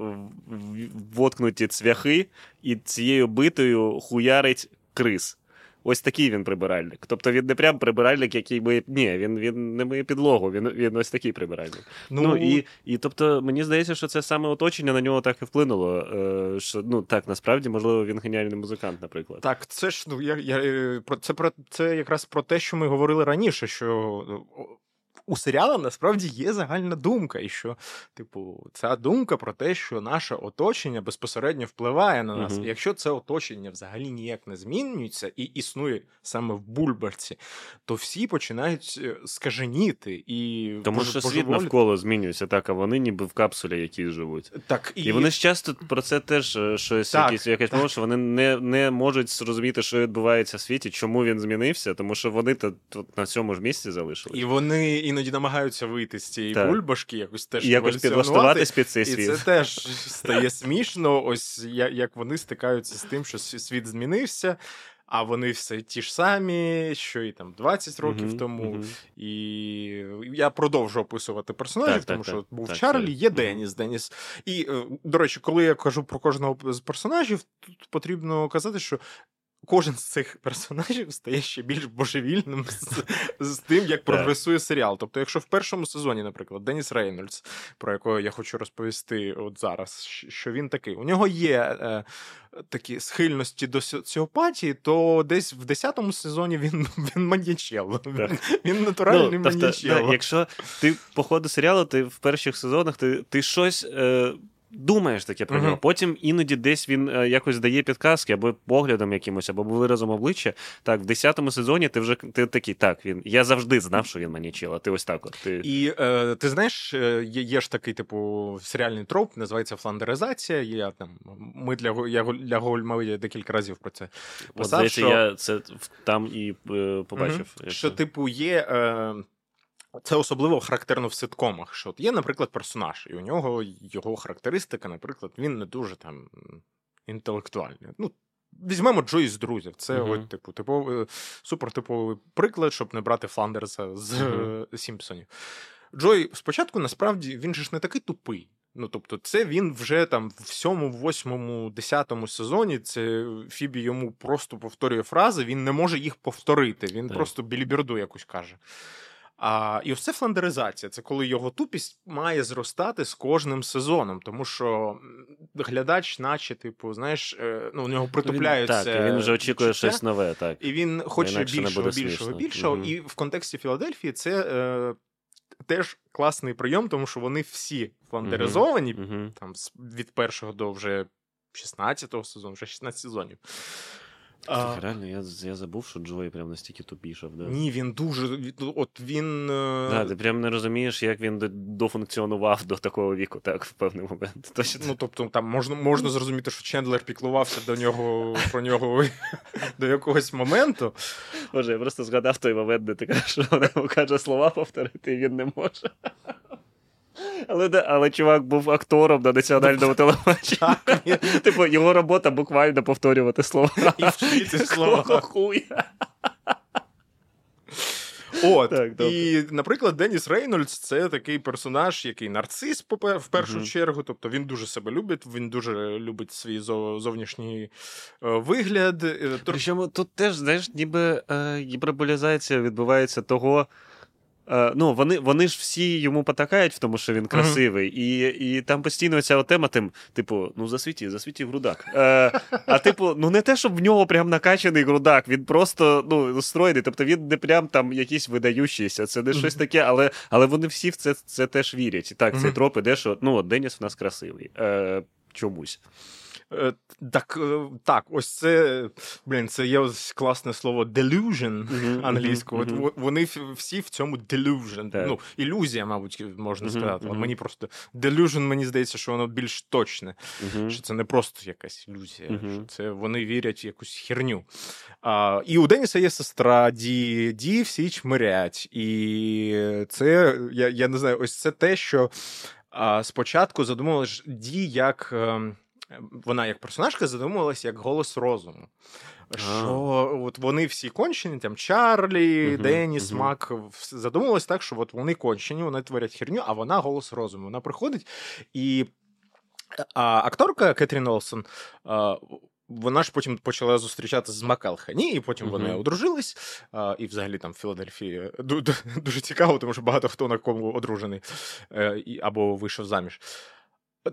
воткнуті цвяхи, і цією битою хуярить крис. Ось такий він прибиральник. Тобто він не прям прибиральник, який миє. Ні, він, він не миє підлогу, він, він ось такий прибиральник. Ну, і, і тобто, мені здається, що це саме оточення на нього так і вплинуло. Е, що, ну так, насправді, можливо, він геніальний музикант, наприклад. Так, це ж ну я, я е, про це про це якраз про те, що ми говорили раніше, що у серіала насправді є загальна думка, і що, типу, ця думка про те, що наше оточення безпосередньо впливає на нас. І Якщо це оточення взагалі ніяк не змінюється і існує саме в бульбарці, то всі починають е, скаженіти і Тому що світ навколо змінюється, так, а вони ніби в капсулі якісь живуть. Так, І, вони ж часто про це теж е, щось Так, якісь, якась так. мова, що вони не, не можуть зрозуміти, що відбувається в світі, чому він змінився, тому що вони то на цьому ж місці залишились. І вони іноді намагаються вийти з цієї Так. бульбашки, якось теж якось підлаштуватись під цей І це теж стає смішно, ось як вони стикаються з тим, що світ змінився, а вони все ті ж самі, що і там 20 років Мгм, тому. мгм. І я продовжу описувати персонажів, Так, так, тому що так. був Так, Чарлі, є. Деніс. Деніс. І, е, до речі, коли я кажу про кожного з персонажів, тут потрібно казати, що. Кожен з цих персонажів стає ще більш божевільним з, з тим, як прогресує серіал. Тобто, якщо в першому сезоні, наприклад, Деніс Рейнольдс, про якого я хочу розповісти от зараз, що він такий, у нього є е, такі схильності до соціопатії, то десь в 10-му сезоні він, він маньячело. Він, він натуральний Ну, тобто, маньячело. да, якщо ти по ходу серіалу, ти в перших сезонах ти, ти щось. Е... Думаєш таке про нього. Потім іноді десь він е, якось дає підказки або поглядом якимось, або виразом обличчя. Так, в 10-му сезоні ти вже ти такий, так, він. Я завжди знав, що він манічила. Ти ось так. От, ти... І е, ти знаєш, е, є, є ж такий, типу, серіальний троп, називається фландеризація. Я там ми для я для Гольмові декілька разів про це От, здається, що- я це там і е, побачив. Як Що, типу, є. Е, це особливо характерно в ситкомах. Що от є, наприклад, персонаж, і у нього його характеристика, наприклад, він не дуже там інтелектуальний. Ну, візьмемо Джой з друзів. Це, Мгм. от, типу, типовий, супертиповий приклад, щоб не брати Фландерса з е, Сімпсонів. Джой спочатку насправді він же ж не такий тупий. Ну, тобто, це він вже там в сьомому, восьмому, десятому сезоні. Це Фібі йому просто повторює фрази, він не може їх повторити. Він Так. просто біліберду якусь каже. А, і ось це фландеризація. Це коли його тупість має зростати з кожним сезоном, тому що глядач, наче, типу, знаєш, е, ну, у нього притупляються. Так, і він вже очікує відчуття. щось нове, так. І він хоче інакше більшого, більшого, більшого. Мгм. І в контексті Філадельфії це е, теж класний прийом, тому що вони всі фландеризовані Угу. там від першого до вже 16-го сезону, вже 16 сезонів. А, реально, я, я забув, що Джой прям настільки тупішав. Да. ні, він дуже. От він. е, Да, ти прям не розумієш, як він дофункціонував до такого віку, так, в певний момент. Точно. Ну, тобто, там можна, можна зрозуміти, що Чендлер піклувався до нього про нього до якогось моменту. Боже, я просто згадав той момент, де ти кажеш, що вона йому каже слова повторити, і він не може. Але, але чувак був актором на національному телебаченні. Типу, його робота буквально повторювати слова. І вчити слова. Хуя? От. Так, і, наприклад, Деніс Рейнольдс це такий персонаж, який нарцис, в першу Мгм. чергу. Тобто він дуже себе любить, він дуже любить свій зовнішній е, вигляд. Е, Причому тут теж, знаєш, ніби е, гіперболізація відбувається того. Е, ну, вони, вони ж всі йому потакають в тому, що він красивий, і, і там постійно ця тема, тим, типу, ну засвіті, засвіті грудак. Е, а типу, ну не те, щоб в нього прям накачаний грудак, він просто ну, стройний, тобто він не прям там якийсь видаючийся, це не щось таке, але, але вони всі в це, це теж вірять. І так, цей Мгм. троп іде, що ну, от Деніс в нас красивий. Е, чомусь. Е, Так, е, так, ось це, блін, це є ось класне слово delusion англійською. От мгм. во- вони всі в цьому delusion. Так. Ну, ілюзія, мабуть, можна Мгм, сказати. Мгм. мені просто delusion, мені здається, що воно більш точне. Що це не просто якась ілюзія, що це вони вірять в якусь херню. А, і у Деніса є сестра Ді, Ді всі чмирять. І це, я, я не знаю, ось це те, що а, спочатку задумували ж Ді як. ем, вона як персонажка задумувалася як голос розуму. Що от вони всі кончені, там Чарлі, Мгм, Деніс, мгм. Мак, задумувалось так, що от вони кончені, вони творять херню, а вона голос розуму. Вона приходить і. А акторка Кетрін Олсен, а, вона ж потім почала зустрічатися з Макалхані, і потім вони одружились. А, і взагалі там в Філадельфії ду- дуже цікаво, тому що багато хто на кому одружений е, або вийшов заміж.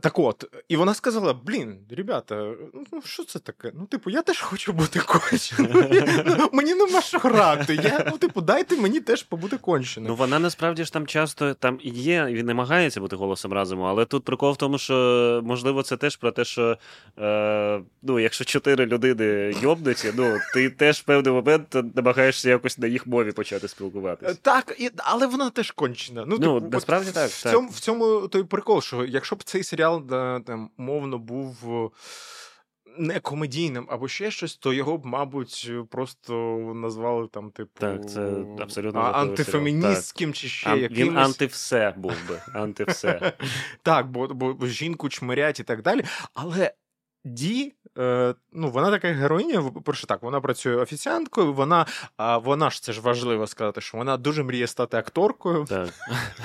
Так от, і вона сказала: блін, ребята, ну що це таке? Ну, типу, я теж хочу бути конченою. Мені нема що грати. Я, ну, типу, дайте мені теж побути конченою. Ну вона насправді ж там часто там і є, і намагається бути голосом разуму, але тут прикол в тому, що можливо це теж про те, що е, ну, якщо чотири людини йобнуться, ну ти теж в певний момент намагаєшся якось на їх мові почати Е, спілкуватися. Так, і, але вона теж кончена. Ну, Ну, типу, от насправді так, В так. цьому, в цьому той прикол, що якщо б цей серіал да, там, мовно був е, не комедійним або ще щось, то його б, мабуть, просто назвали там, типу, Так, це абсолютно антифеміністським чи ще Ан- якимось. Він антивсе був би. Антивсе. Так, бо, бо жінку чмирять і так далі. Але Ді, е, ну, вона така героїня, по-перше, так, вона працює офіціанткою, вона, а вона ж це ж важливо сказати, що вона дуже мріє стати акторкою. Так.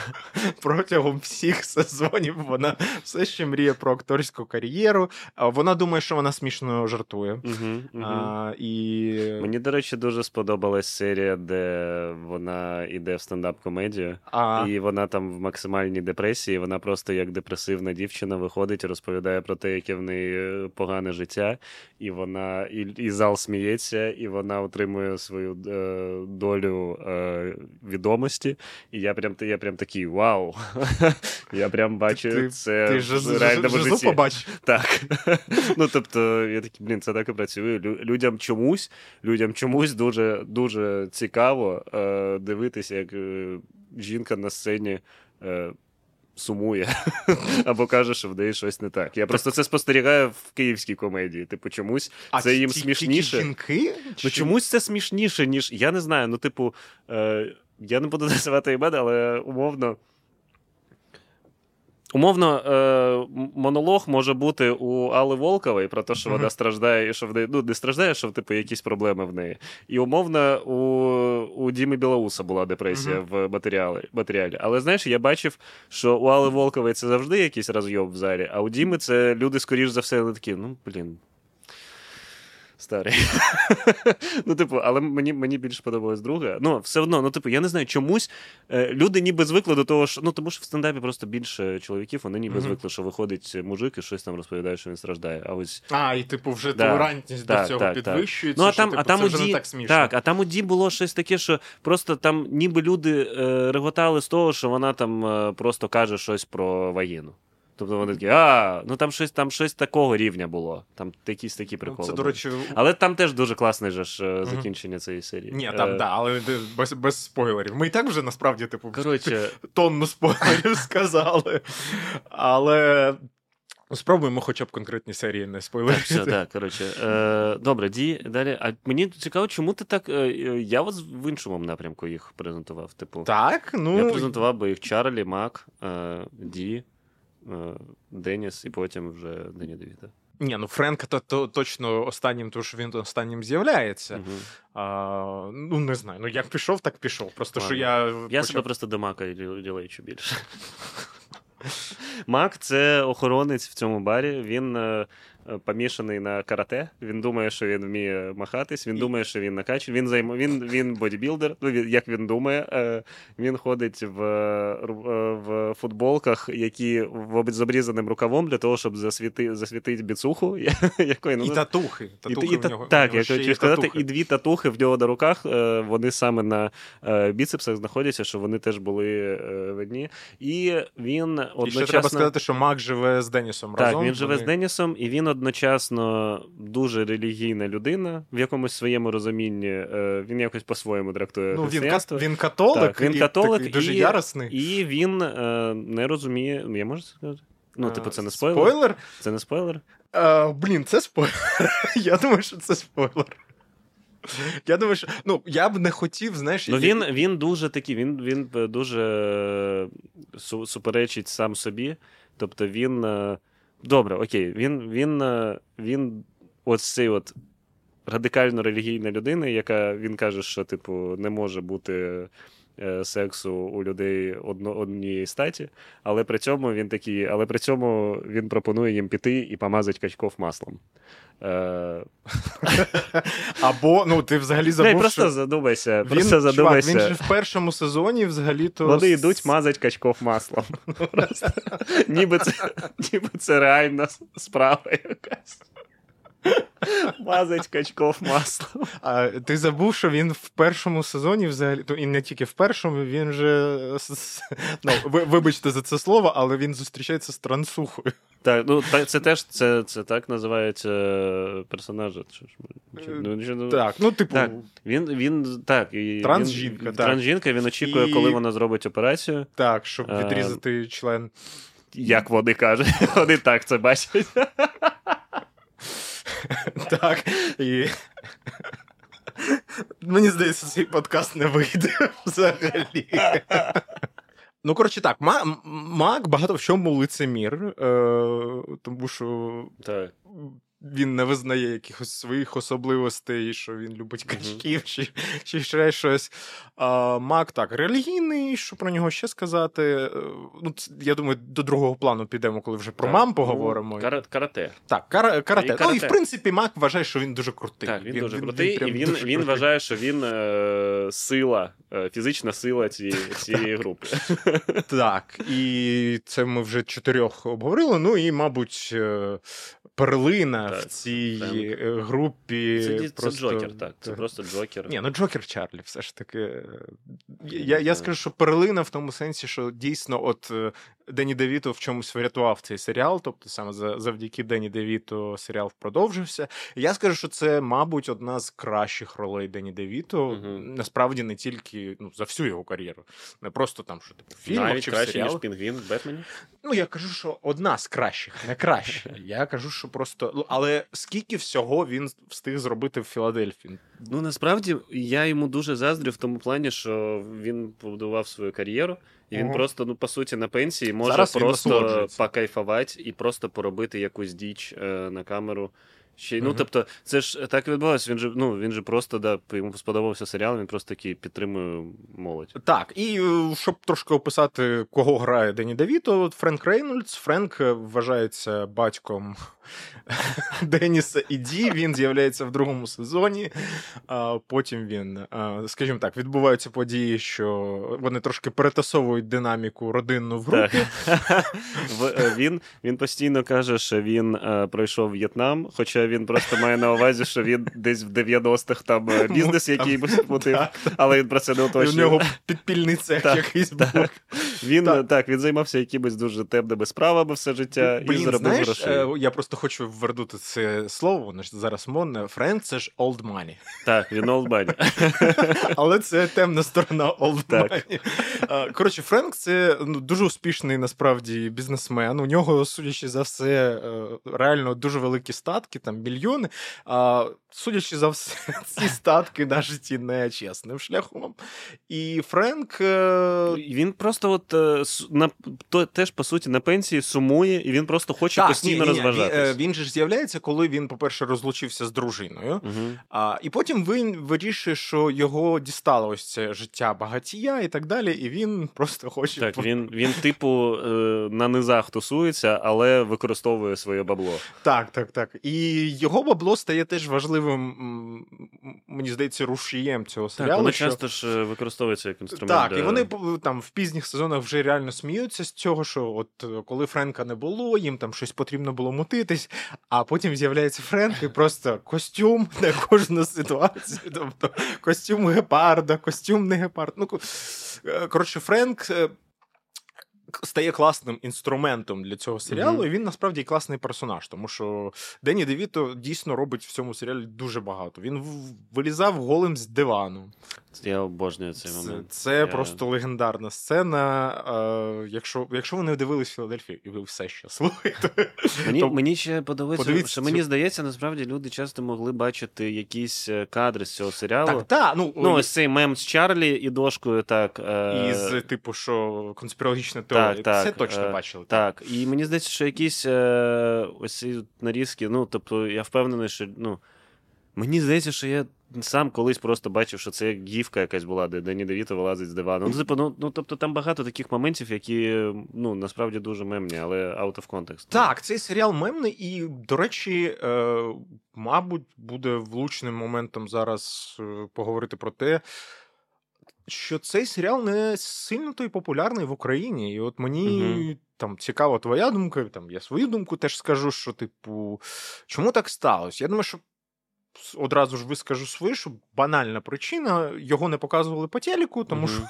Протягом всіх сезонів вона все ще мріє про акторську кар'єру. А Вона думає, що вона смішно жартує. Мгм, мгм. А, і... Мені, до речі, дуже сподобалась серія, де вона йде в стендап-комедію. А, І вона там в максимальній депресії. Вона просто як депресивна дівчина виходить і розповідає про те, яке в неї е, погане життя. І вона і, і зал сміється, і вона отримує свою е, долю е, відомості. І я прям я прям такий вау. Я прям бачу ти- це ти ж в реальному Жизу житті. Так. ну тобто, я такий, блін, це так і працює. Людям чомусь, людям чомусь дуже дуже цікаво е, дивитися, як е, жінка на сцені. Сумує або каже, що в неї щось не так. Я просто це спостерігаю в київській комедії. Типу, чомусь А це їм смішніше. Жінки? Ну чомусь це смішніше, ніж. Я не знаю. Ну, типу, е, я не буду називати імен, але умовно. Умовно, е, монолог може бути у Алли Волкової про те, що вона страждає, і що в неї ну, не страждає, що типу якісь проблеми в неї. І умовно, у, у Діми Білоуса була депресія в матеріалі, матеріалі. Але знаєш, я бачив, що у Алли Волкової це завжди якийсь розйоб в залі, а у Діми це люди, скоріш за все, такі, ну блін. Старий. ну, типу, але мені, мені більше подобалось друге. Ну, все одно, ну, типу, я не знаю, чомусь е, люди ніби звикли до того, що. Ну, тому що в стендапі просто більше чоловіків, вони ніби Мгм. звикли, що виходить мужик і щось там розповідає, що він страждає. А ось. А, і типу вже Да, толерантність так, до цього так, підвищується. Ну, а що, типу, а там це у вже Ді... не так смішно. Так, а там у Ді було щось таке, що просто там ніби люди е, реготали з того, що вона там е, просто каже щось про воєнну. Тобто вони такі, а, ну там щось, там щось такого рівня було. Там якісь такі Ну, приколи. Це, до речі, Але там теж дуже класне же ж е, закінчення цієї серії. Ні, Е, там, да, але без, без спойлерів. Ми і так вже насправді, типу, Коротше, тонну спойлерів сказали. Але ну, спробуємо хоча б конкретні серії не так, все, так, коротше. Е, добре, Ді, далі. А мені цікаво, чому ти так. е, я от в іншому напрямку їх презентував. Типу, Так, ну. я презентував би їх Чарлі, Мак, е, Ді, Деніс і потім вже Дені Девіта. Ні, ну Френк то, то точно останнім, тому що він останнім з'являється. Мгм. А, ну, не знаю. Ну, як пішов, так пішов. Просто що я. Я почав- себе просто до Мака ділечу більше. Мак це охоронець в цьому барі. Він е, е, помішаний на карате. Він думає, що він вміє махатись. Він думає, що він накачує. Він займ... він, він бодібілдер. Ну, як він думає. Е, Він ходить в, е, е, в футболках, які в з обрізаним рукавом для того, щоб засвіти... засвітити біцуху, якої ну, І татухи. татухи і, в та- нього, так, я хотів сказати, татухи. і дві татухи в нього на руках, вони саме на біцепсах знаходяться, що вони теж були видні. І він І ще треба сказати, що Мак живе з Денісом Так, він живе з Денісом, і він одночасно дуже релігійна людина в якомусь своєму розумінні. е, Він якось по-своєму трактує Ну, він, християнство. кат- він католик, Так, він і католик, дуже і- яростний. І він е, не розуміє. Я можу сказати? Ну, типу, це не спойлер. Спойлер? Це не спойлер. А, блін, це спойлер. Я думаю, що це спойлер. Я думаю, що ну я б не хотів, знаєш, Ну, він, він дуже такий, він, він дуже е, суперечить сам собі. Тобто він е, добре, окей, він він, е, він ось цей от радикально релігійна людина, яка він каже, що, типу, не може бути. Е, сексу у людей одно, однієї статі, але при цьому він такий, але при цьому він пропонує їм піти і помазати качков маслом. Е... Або, ну, ти взагалі забув, Не, просто що... задумайся. Він, просто задумайся. Чувак, він же в першому сезоні взагалі то... Вони йдуть мазать качков маслом. Ніби, це, ніби це реальна справа якась. Мазать качков маслом. А ти забув, що він в першому сезоні взагалі, і не тільки в першому, він же. Ну, вибачте за це слово, але він зустрічається з трансухою. Так, ну це теж це, це так називається персонажа. Ну, так, ну типу. Так, він, він так, і Трансжінка, він, так. Трансжінка, він очікує, І- коли вона зробить операцію. Так, щоб Е, відрізати член. Як вони кажуть, вони так це бачать. Так. І... Мені здається, цей подкаст не вийде взагалі. Ну, коротше, так, Мак багато в чому лицемір, е, тому що Так. Він не визнає якихось своїх особливостей, що він любить качків чи, чи ще щось. А, Мак так, релігійний, що про нього ще сказати. Е, Ну, я думаю, до другого плану підемо, коли вже про Так, мам ну, поговоримо. кара- Карате. Так, кара- карате. І Ну, і в принципі, Мак вважає, що він дуже крутий. Так, він, дуже крутий, і він, дуже він крутий. вважає, що він е, сила, е, фізична сила цієї, цієї групи. Так, і це ми вже чотирьох обговорили. Ну і, мабуть, е, перлина в цій Френк. е, групі. Це, це просто... Джокер, так. Це просто Джокер. Ні, ну Джокер Чарлі, все ж таки. е, Я, я скажу, що перлина в тому сенсі, що дійсно, от е, Дені Девіто в чомусь врятував цей серіал, тобто саме завдяки Дені Девіто серіал продовжився. Я скажу, що це, мабуть, одна з кращих ролей Дені Девіто. Мгм. Насправді не тільки ну, за всю його кар'єру, не просто там, що типу, в фільмах Навіть чи краще, ніж Пінгвін в Бетмені. Ну, я кажу, що одна з кращих, не краща. Я кажу, що просто. ну, Але скільки всього він встиг зробити в Філадельфії? Ну насправді я йому дуже заздрю в тому плані, що він побудував свою кар'єру, і він Ага. просто ну по суті на пенсії може Зараз просто покайфувати і просто поробити якусь діч е, на камеру. Ще, й- ну, тобто, це ж так і відбувалося. Він же, ну, він же просто да, йому сподобався серіал, він просто такий підтримує молодь. Так, і е, щоб трошки описати, кого грає Дені Девіто, Френк Рейнольдс. Френк е, вважається батьком Деніса і Ді. Він з'являється в другому сезоні. А потім він, скажімо так, відбуваються події, що вони трошки перетасовують динаміку родинну в групі. Е, він, він постійно каже, що він е, пройшов В'єтнам, хоча він просто має на увазі, що він десь в 90-х там е, бізнес, який спутив, але він про це не І у нього підпільний цех Так, якийсь був. так. Він Так. він займався якимись дуже темними справами все життя і заробив знаєш, грошей. я просто хочу вернути це слово, воно ж зараз модне. Френк це ж old money. Так, він олдбані. Але це темна сторона old Так. money. Коротше, Френк це ну, дуже успішний насправді бізнесмен. У нього, судячи за все, е, реально дуже великі статки, там мільйони. А судячи за все, ці статки нажиті нечесним шляхом. І Френк. е, Він просто от е, на теж по суті на пенсії сумує, і він просто хоче Так, постійно ні, ні, ні. Він, е, він же ж з'являється, коли він, по-перше, розлучився з дружиною. Мгм. А, і потім він вирішує, що його дістало ось це життя багатія і так далі, і він просто хоче. Так, він, він типу, е, на низах тусується, але використовує своє бабло. так, так, так. І його бабло стає теж важливим, мені здається, рушієм цього Так, серіалу. воно що... часто ж е, використовується як інструмент. Так, для... і вони там в пізніх сезонах вже реально сміються з цього, що от коли Френка не було, їм там щось потрібно було мутитись, а потім з'являється Френк і просто костюм на кожну ситуацію. Тобто костюм гепарда, костюм не гепард. Ну, е, коротше, Френк. Стає класним інструментом для цього серіалу, Мгм. і він насправді і класний персонаж, тому що Дені Девіто дійсно робить в цьому серіалі дуже багато. Він вилізав голим з дивану. Я обожнюю цей Це, момент. це Я- просто легендарна сцена. Е, якщо, якщо ви не дивились Філадельфію, і ви все ще слухаєте. Мені, то мені ще подобається, подивіться що мені здається, насправді люди часто могли бачити якісь е, кадри з цього серіалу. Так, так, ну, Ну, ось цей мем з Чарлі і дошкою, так. Е... із, типу, що конспірологічна Так, Так, так, Це точно е, бачили. Так, і мені здається, що якісь е, ось ці нарізки, ну, тобто, я впевнений, що ну, мені здається, що я сам колись просто бачив, що це гівка якась була, де Дані Девіто вилазить з дивану. Ну, типу, ну, ну, тобто там багато таких моментів, які ну, насправді дуже мемні, але out of context. Так, цей серіал мемний, і, до речі, е, мабуть, буде влучним моментом зараз е, поговорити про те, що цей серіал не сильно той популярний в Україні. І от мені Мгм. там цікава твоя думка, там я свою думку теж скажу, що, типу, чому так сталося? Я думаю, що одразу ж вискажу свою, що банальна причина його не показували по телеку, тому Мгм. що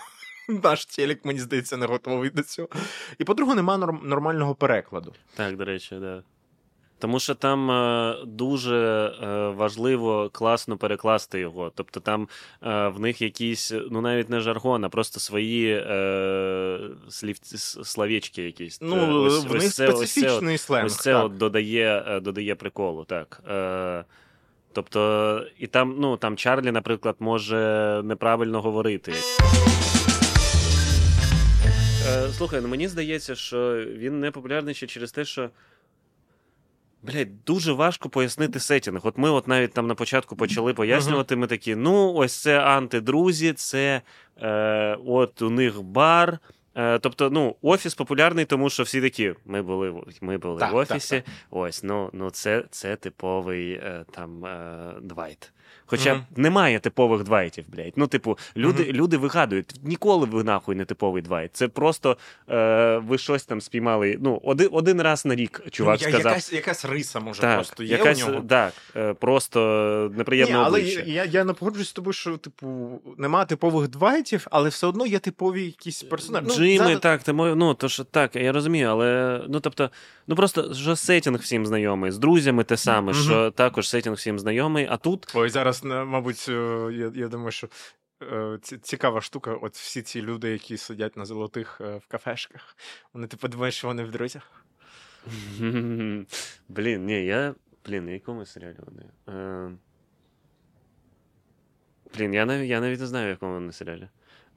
наш телек, мені здається, не готовий до цього. І по-друге, немає норм- нормального перекладу. Так, до речі, да. Тому що там е, дуже е, важливо класно перекласти його. Тобто там е, в них якісь, ну навіть не жаргон, а просто свої е, слів, словечки якісь. Ну, ось- в ось них це- ось це специфічний сленг. Ось це так. от додає, додає приколу, так. Е, тобто, і там, ну, там Чарлі, наприклад, може неправильно говорити. Слухай, ну мені здається, що він не популярний ще через те, що. Блядь, дуже важко пояснити сетінг. От ми от навіть там на початку почали пояснювати, ми такі: ну, ось це антидрузі, це е, от у них бар. Е, тобто, ну, офіс популярний, тому що всі такі: ми були, ми були Так, в офісі. так, Ось, ну, ну це, це типовий е, там е, Двайт. Хоча Мгм. немає типових двайтів, блядь. Ну, типу, люди, Мгм. люди вигадують. Ніколи ви нахуй не типовий двайт. Це просто е, ви щось там спіймали. Ну, один, один раз на рік чувак Ну, я- сказав. Якась, якась риса може так, просто є якась, у нього. Так, е, просто неприємне Ні, але я, я не погоджуюсь з тобою, що типу нема типових двайтів, але все одно є типові якісь персонажі. Ну, Джими, зараз- так, ти мою, ну то що так, я розумію, але ну тобто, ну просто що сетінг всім знайомий, з друзями те саме, Мгм. що також сетінг всім знайомий, а тут Ой, зараз, е, мабуть, е, я, я думаю, що е, цікава штука. От всі ці люди, які сидять на золотих е, в кафешках, вони ти подумаєш, що вони в друзях. Блін, ні, я. Блін, на якому серіалі вони? Блін, я навіть, я навіть не знаю, в якому вони серіалі.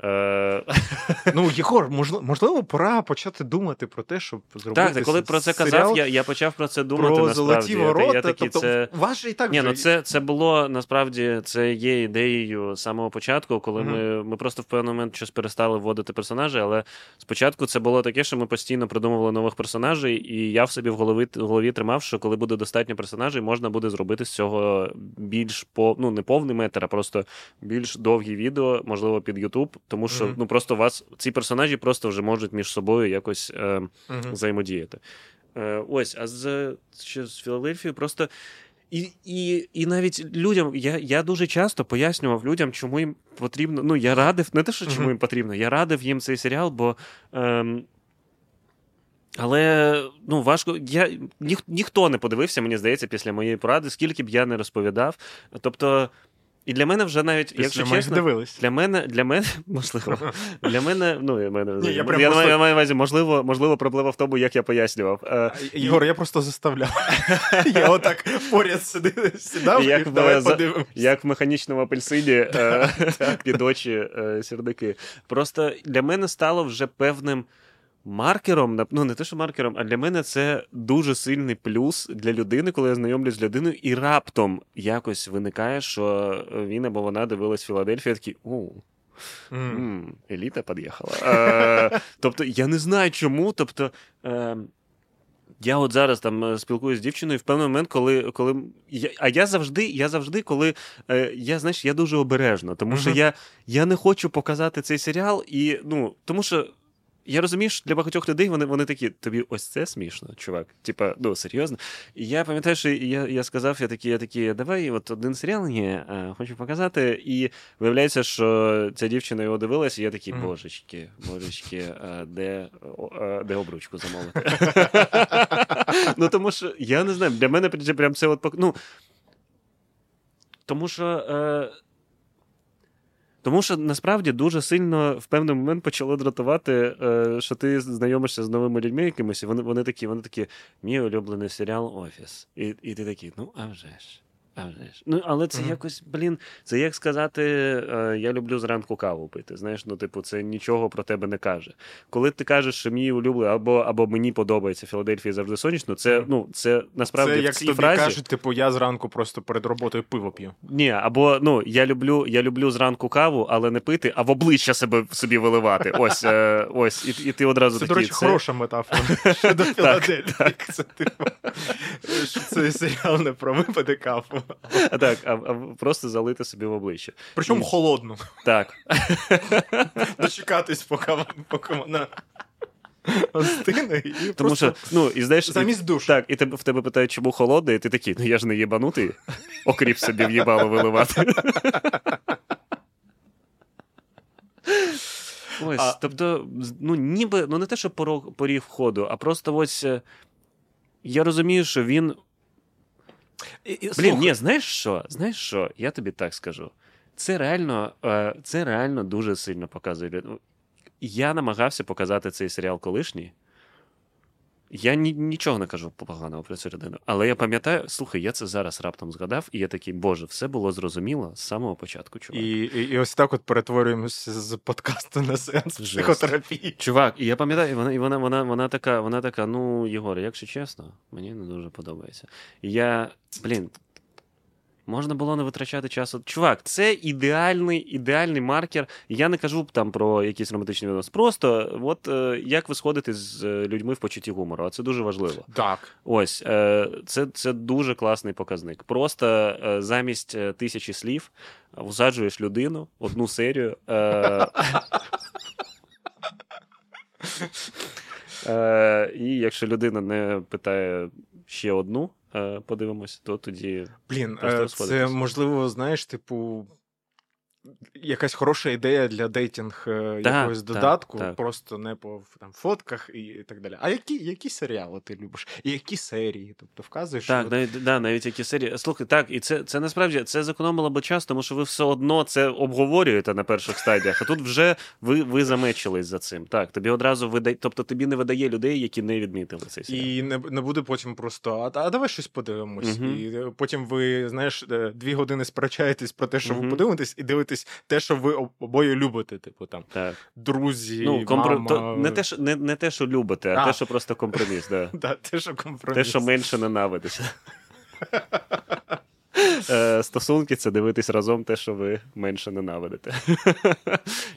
Е... Ну, Єгор, можливо, можливо, пора почати думати про те, щоб зробити Так, ти коли про це казав, я, я почав про це думати про насправді. золоті ворота. Я, такий, тобто, це... ваш і так Ні, вже ну це, це було насправді це є ідеєю з самого початку, коли Мгм. ми, ми просто в певний момент щось перестали вводити персонажі, але спочатку це було таке, що ми постійно придумували нових персонажей, і я в собі в голові, в голові тримав, що коли буде достатньо персонажей, можна буде зробити з цього більш по ну не повний метр, а просто більш довгі відео, можливо, під YouTube, тому що Мгм. ну просто у вас ці персонажі просто вже можуть між собою якось. Е, Мгм. взаємодіяти. Е, ось, а з, ще з Філадельфією просто. І, і, і навіть людям, я, я дуже часто пояснював людям, чому їм потрібно. Ну, я радив, не те, що чому їм потрібно, я радив їм цей серіал, бо. Ем, але ну, важко. Я, ніх, ніхто не подивився, мені здається, після моєї поради, скільки б я не розповідав. Тобто, і для мене вже навіть, Після якщо чесно, дивились. для мене, для мене, можливо, для мене, ну, я, мене, Ні, я я, прям я, просто- я маю на увазі, можливо, можливо, проблема в тому, як я пояснював. Е, Єгор, я просто заставляв. Я отак поряд сідав Як і в- давай за- подивимось. Як в механічному апельсині е, під очі е, сірники. Просто для мене стало вже певним маркером, ну не те, що маркером, а для мене це дуже сильний плюс для людини, коли я знайомлюсь з людиною, і раптом якось виникає, що він або вона дивилась Філадельфію, такий у. Еліта під'їхала. Е, тобто, я не знаю чому. Тобто, е, я от зараз там е, спілкуюся з дівчиною, і в певний момент, коли. коли я, а я завжди, я завжди, коли е, я, знаєш, я дуже обережно, тому що я, я не хочу показати цей серіал, і ну, тому що. Я розумію, що для багатьох людей вони, вони такі, тобі ось це смішно, чувак. Типа, ну серйозно. І я пам'ятаю, що я, я сказав, я такий, я такий, давай от один серіал ні, е, хочу показати. І виявляється, що ця дівчина його дивилась, і я такий, божечки, божечки, е, де, о, е, де обручку замовити? Ну, тому що я не знаю, для мене прям це от ну, тому що. Е, тому що насправді дуже сильно в певний момент почало дратувати, е, що ти знайомишся з новими людьми якимись, і вони, вони такі, вони такі, мій улюблений серіал Офіс. І, і ти такий, ну а вже ж. Ну, але це mm-hmm. якось, блін, це як сказати, е, я люблю зранку каву пити. Знаєш, ну, типу, це нічого про тебе не каже. Коли ти кажеш, що мій улюблений, або або мені подобається Філадельфія завжди сонячно, це ну, це насправді це, в як цій тобі фразі... кажуть, типу, я зранку просто перед роботою пиво п'ю. Ні, або ну, я люблю я люблю зранку каву, але не пити, а в обличчя себе собі виливати. Ось, е, ось, і, і ти одразу Це, такий, до речі, це... хороша метафора щодо Філадельфії. Це, типу, що це серіал не про випади каву. Так, а, а просто залити собі в обличчя. Причому І- холодну. Так. Дочекатись, поки, вона- поки вона остине. І Тому просто що, ну, і знаєш, замість душу. Так, і тебе, в тебе питають, чому холодне, і ти такий, ну я ж не єбанутий, окріп собі в їбало виливати. Ось, А- тобто, ну ніби, ну не те, що порог, поріг входу, а просто ось. е, Я розумію, що він. І- і, Блін, ні, знаєш що? Знаєш що? Я тобі так скажу. Це реально, е, це реально дуже сильно показує. Я намагався показати цей серіал колишній. Я ні, нічого не кажу поганого про цю людину. Але я пам'ятаю, слухай, я це зараз раптом згадав, і я такий, боже, все було зрозуміло з самого початку, чувак. І, і, і ось так от перетворюємося з подкасту на сеанс Жесть. психотерапії. Чувак, і я пам'ятаю, і вона, і вона, вона, вона така, вона така, ну, Єгор, якщо чесно, мені не дуже подобається. І я, блін, можна було не витрачати часу. Чувак, це ідеальний, ідеальний маркер. Я не кажу там про якісь романтичні відносини. Просто от е, як ви сходите з е, людьми в почутті гумору, а це дуже важливо. Так. Ось е, це, це дуже класний показник. Просто е, замість е, тисячі слів усаджуєш людину, одну серію. Е, е, і якщо людина не питає ще одну, подивимось, то тоді. Блін, е, це можливо, знаєш, типу. Якась хороша ідея для дейтинг е, Так, якогось так, додатку, так. просто не по там, фотках і, так далі. А які, які серіали ти любиш? І які серії? Тобто вказуєш, Так, що навіть, да, навіть які серії. Слухай, так, і це, це насправді це зекономило би час, тому що ви все одно це обговорюєте на перших стадіях, а тут вже ви, ви замечились за цим. Так, тобі одразу видає, тобто тобі не видає людей, які не відмітили цей серіал. І не, не буде потім просто, а, а давай щось подивимось. Мгм. І потім ви, знаєш, е, дві години сперечаєтесь про те, що ви подивитесь, і дивитесь те, що ви обоє любите. Типу там Так. друзі, Ну, компро... мама... то, не, те, що, не, не те, що любите, а, А. те, що просто компроміс. Да. Да, те, що компроміс. Те, що менше ненавидиш. Е, Стосунки це дивитись разом те, що ви менше ненавидите.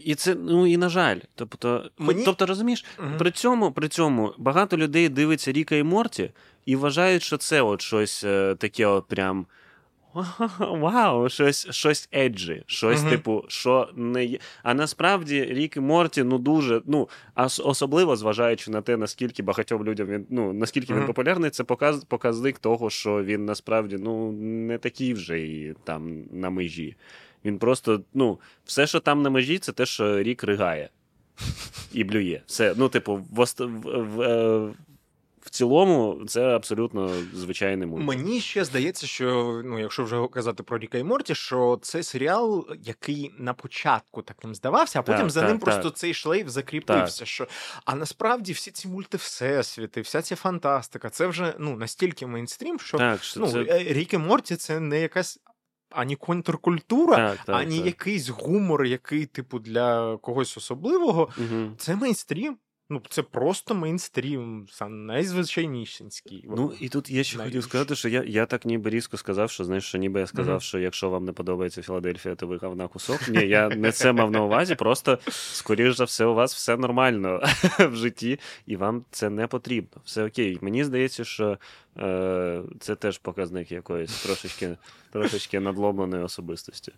І це, ну і на жаль. Тобто, Мені- тобто розумієш, Мгм. при цьому, при цьому багато людей дивиться Ріка і Морті і вважають, що це от щось е, таке, от прям. Вау, щось, щось еджі, щось, Мгм. типу, що не є. А насправді Рік і Морті, ну дуже, ну, особливо зважаючи на те, наскільки багатьом людям він, ну, наскільки він популярний, це показ, показник того, що він насправді ну, не такий вже і там на межі. Він просто, ну, все, що там на межі, це те, що рік ригає і блює. Все. Ну, типу, в, в, в, е, в цілому це абсолютно звичайний мульт. Мені ще здається, що ну, якщо вже казати про Ріка і Морті, що це серіал, який на початку таким здавався, а потім Так, за так, ним просто так. цей шлейф закріпився. Що... А насправді всі ці мульти всесвіти, вся ця фантастика, це вже ну, настільки мейнстрім, що Так, що ну, це... е, Рік і Морті це не якась ані контркультура, так, так, ані так. якийсь гумор, який, типу, для когось особливого. Угу. Це мейнстрім. Ну, це просто мейнстрім, сам найзвичайнісінький. Ну і тут я ще хотів сказати, що я, я так ніби різко сказав, що знаєш, що ніби я сказав, Мгм. що якщо вам не подобається Філадельфія, то ви говна кусок. Ні, я не це мав на увазі. Просто скоріш за все, у вас все нормально в житті, і вам це не потрібно. Все окей. Мені здається, що е, це теж показник якоїсь трошечки, трошечки надломленої особистості.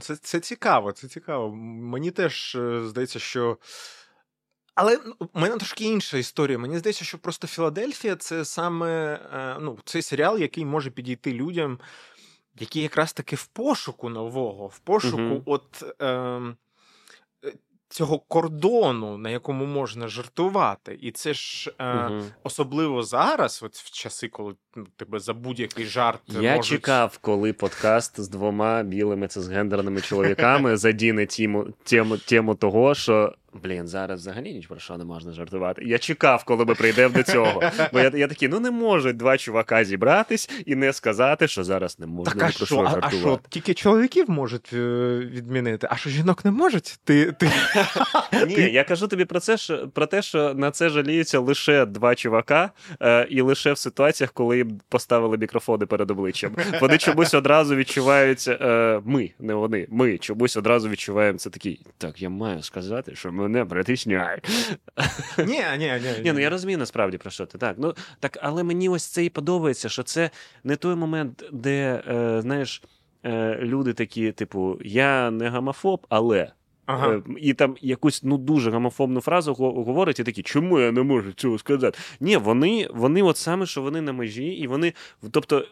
Це, це цікаво, це цікаво. Мені теж е, здається, що. Але у мене трошки інша історія. Мені здається, що просто Філадельфія це саме е, ну, цей серіал, який може підійти людям, які якраз таки в пошуку нового, в пошуку Мгм. от ем, е, цього кордону, на якому можна жартувати. І це ж е, Мгм. особливо зараз, от в часи, коли ну, тебе за будь-який жарт Я можуть... чекав, коли подкаст з двома білими цисгендерними чоловіками задіне тему, тему, тему того, що Блін, зараз взагалі ніч про що не можна жартувати. Я чекав, коли ми прийдемо до цього. Бо я я такий, ну не можуть два чувака зібратись і не сказати, що зараз не можна так, а про що, а, жартувати. а що, тільки чоловіків можуть е, відмінити, а що жінок не можуть? Ти, ти... Ні, я кажу тобі про це, що про те, що на це жаліються лише два чувака, е, і лише в ситуаціях, коли їм поставили мікрофони перед обличчям. Вони чомусь одразу відчувають, е, ми, не вони, ми чомусь одразу відчуваємо це такий. Так, я маю сказати, що мене притисняє. Ні, ні, ні. Ні, ну я розумію насправді про що ти. Так, ну так, але мені ось це і подобається, що це не той момент, де, е, знаєш, е, люди такі, типу, я не гомофоб, але. Ага. Е, І там якусь ну дуже гомофобну фразу го- говорить, і такі, чому я не можу цього сказати? Ні, вони, вони от саме, що вони на межі, і вони. Тобто,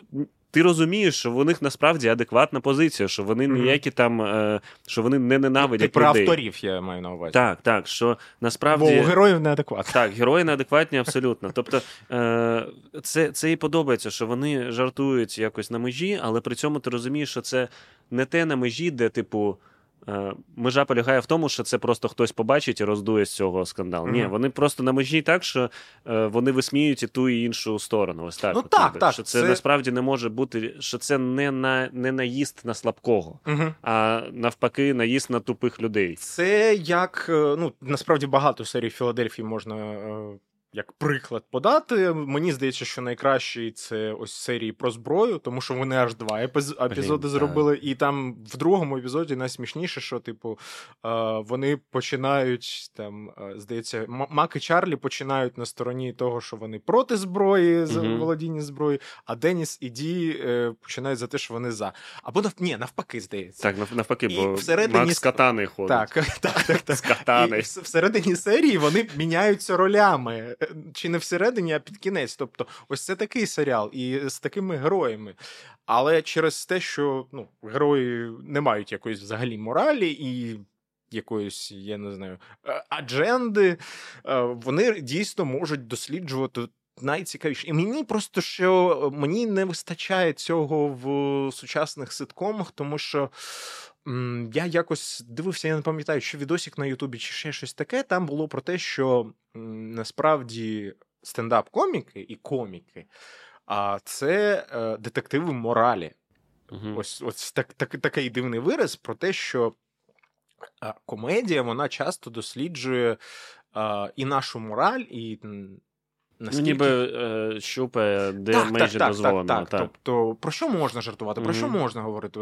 ти розумієш, що в них насправді адекватна позиція, що вони ніякі там, е, що вони не Ти ненавидять про людей. авторів я маю на увазі. Так, так, що Бо у героїв неадекватні. Так, герої неадекватні абсолютно. Тобто е, це, це і подобається, що вони жартують якось на межі, але при цьому ти розумієш, що це не те на межі, де, типу, межа полягає в тому, що це просто хтось побачить і роздує з цього скандал. Ні, вони просто на межі так, що е, вони висміюють і ту і іншу сторону. Ось так. Ну от, так, ніби. так, Що це, це- насправді не може бути, що це не на не наїзд на слабкого, Угу. а навпаки, наїзд на тупих людей. Це як е, ну насправді багато серій Філадельфії можна е, як приклад подати. Мені здається, що найкращий це ось серії про зброю, тому що вони аж два епіз- епізоди зробили. І там в другому епізоді найсмішніше, що типу е, вони починають там, е, здається, Мак і Чарлі починають на стороні того, що вони проти зброї, за Мгм. володіння зброї, а Деніс і Ді е, починають за те, що вони за. Або нав... ні, навпаки, здається. Так, нав- навпаки, І бо всередині Макс с- катани ходить. Так, так, так, так. З катани. І всередині серії вони міняються ролями. Чи не всередині, а під кінець. Тобто, ось це такий серіал, і з такими героями. Але через те, що ну, герої не мають якоїсь взагалі моралі і. Якоїсь, я не знаю, е, адженди, е, вони дійсно можуть досліджувати найцікавіше. І мені просто що мені не вистачає цього в сучасних ситкомах, тому що я якось дивився, я не пам'ятаю, що відосик на Ютубі чи ще щось таке. Там було про те, що насправді стендап-коміки і коміки, а це е, детективи моралі. Мгм. Ось ось так, так, такий дивний вираз про те, що комедія вона часто досліджує і нашу мораль, і наскільки... ніби е, щупає, де так, межі так, так, так, так. Тобто, про що можна жартувати, про що можна говорити?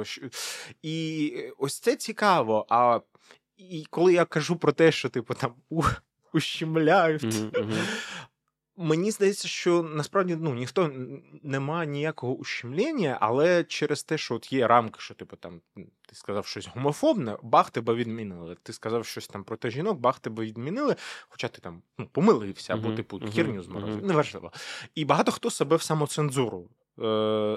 І ось це цікаво. А і коли я кажу про те, що типу там ущемляють. Мгм. Мені здається, що насправді ну ніхто нема не має ніякого ущемлення, але через те, що от є рамки, що типу там ти сказав щось гомофобне, бах тебе відмінили. Ти сказав щось там проти жінок, бах тебе відмінили, хоча ти там ну, помилився або типу хірню зморозив. Неважливо. І багато хто себе в самоцензуру. Е,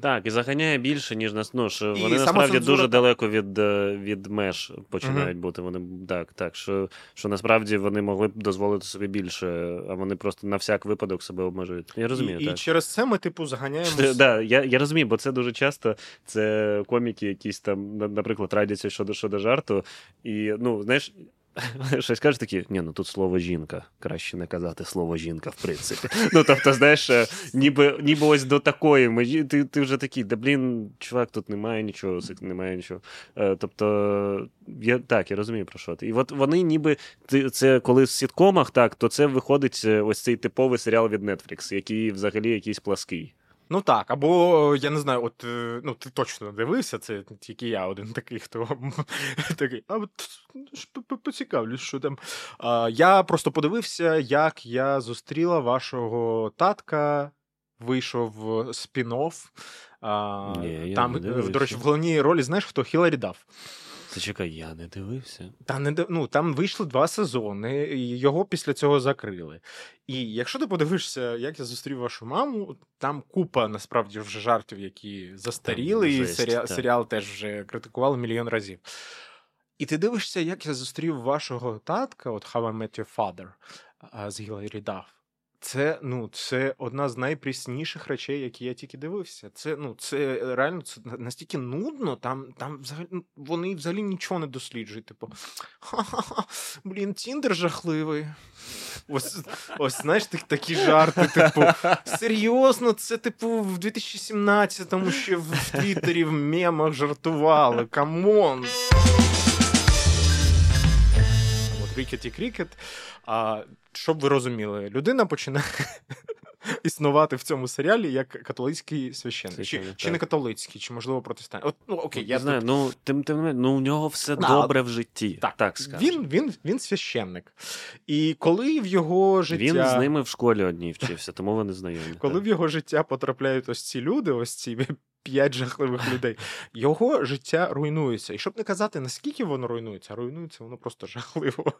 Так, і заганяє більше, ніж нас. Ну, що вони насправді самоцензура дуже далеко від, е, від меж починають бути. Вони так, так. Що, що насправді вони могли б дозволити собі більше, а вони просто на всяк випадок себе обмежують. Я розумію, і, так. і через це ми, типу, заганяємо. Да, я, я розумію, бо це дуже часто це коміки, якісь там, наприклад, радяться щодо, щодо жарту. І, ну, знаєш, щось кажуть такі, ні, ну тут слово жінка. Краще не казати слово жінка, в принципі. Ну, тобто, знаєш, е, ніби, ніби ось до такої межі, ти, ти вже такий, да блін, чувак, тут немає нічого, немає нічого. Е, Тобто, я, так, я розумію про що ти. І от вони ніби, це коли в сіткомах, так, то це виходить е, ось цей типовий серіал від Netflix, який взагалі якийсь плаский. Ну так, або я не знаю, от е, ну ти точно дивився, це тільки я один такий, хто такий. А от поцікавлюсь, що там. А, я просто подивився, як я зустріла вашого татка. Вийшов спін-офф. А, Ні, там, е, до речі, в головній ролі, знаєш, хто Хіларі Дафф. Зачекай, я не дивився. Та не ну, там вийшли два сезони, і його після цього закрили. І якщо ти подивишся, як я зустрів вашу маму, там купа насправді вже жартів, які застаріли, і жесть, серіал, серіал теж вже критикували мільйон разів. І ти дивишся, як я зустрів вашого татка, от How I Met Your Father з Гіларі Дафф. Це ну, це одна з найпрісніших речей, які я тільки дивився. Це ну, це реально це настільки нудно, там там взагалі ну, вони взагалі нічого не досліджують. Типу, ха-ха-ха, блін, Тіндер жахливий. Ось, ось знаєш, такі жарти, типу, серйозно, це, типу, в 2017-му ще в Твіттері в мемах жартували. Come on. Крікет і крікет. Щоб ви розуміли, людина починає існувати в цьому серіалі як католицький священник. Чи, чи не католицький, чи можливо протестантський. От, ну окей, я знаю. Тут... Ну тим тим ну у нього все а, добре в житті. Так, так він він він священник. І коли в його життя він з ними в школі одній вчився, тому вони знайомі. Коли в його життя потрапляють ось ці люди, ось ці. П'ять жахливих людей. Його життя руйнується. І щоб не казати, наскільки воно руйнується, руйнується воно просто жахливо.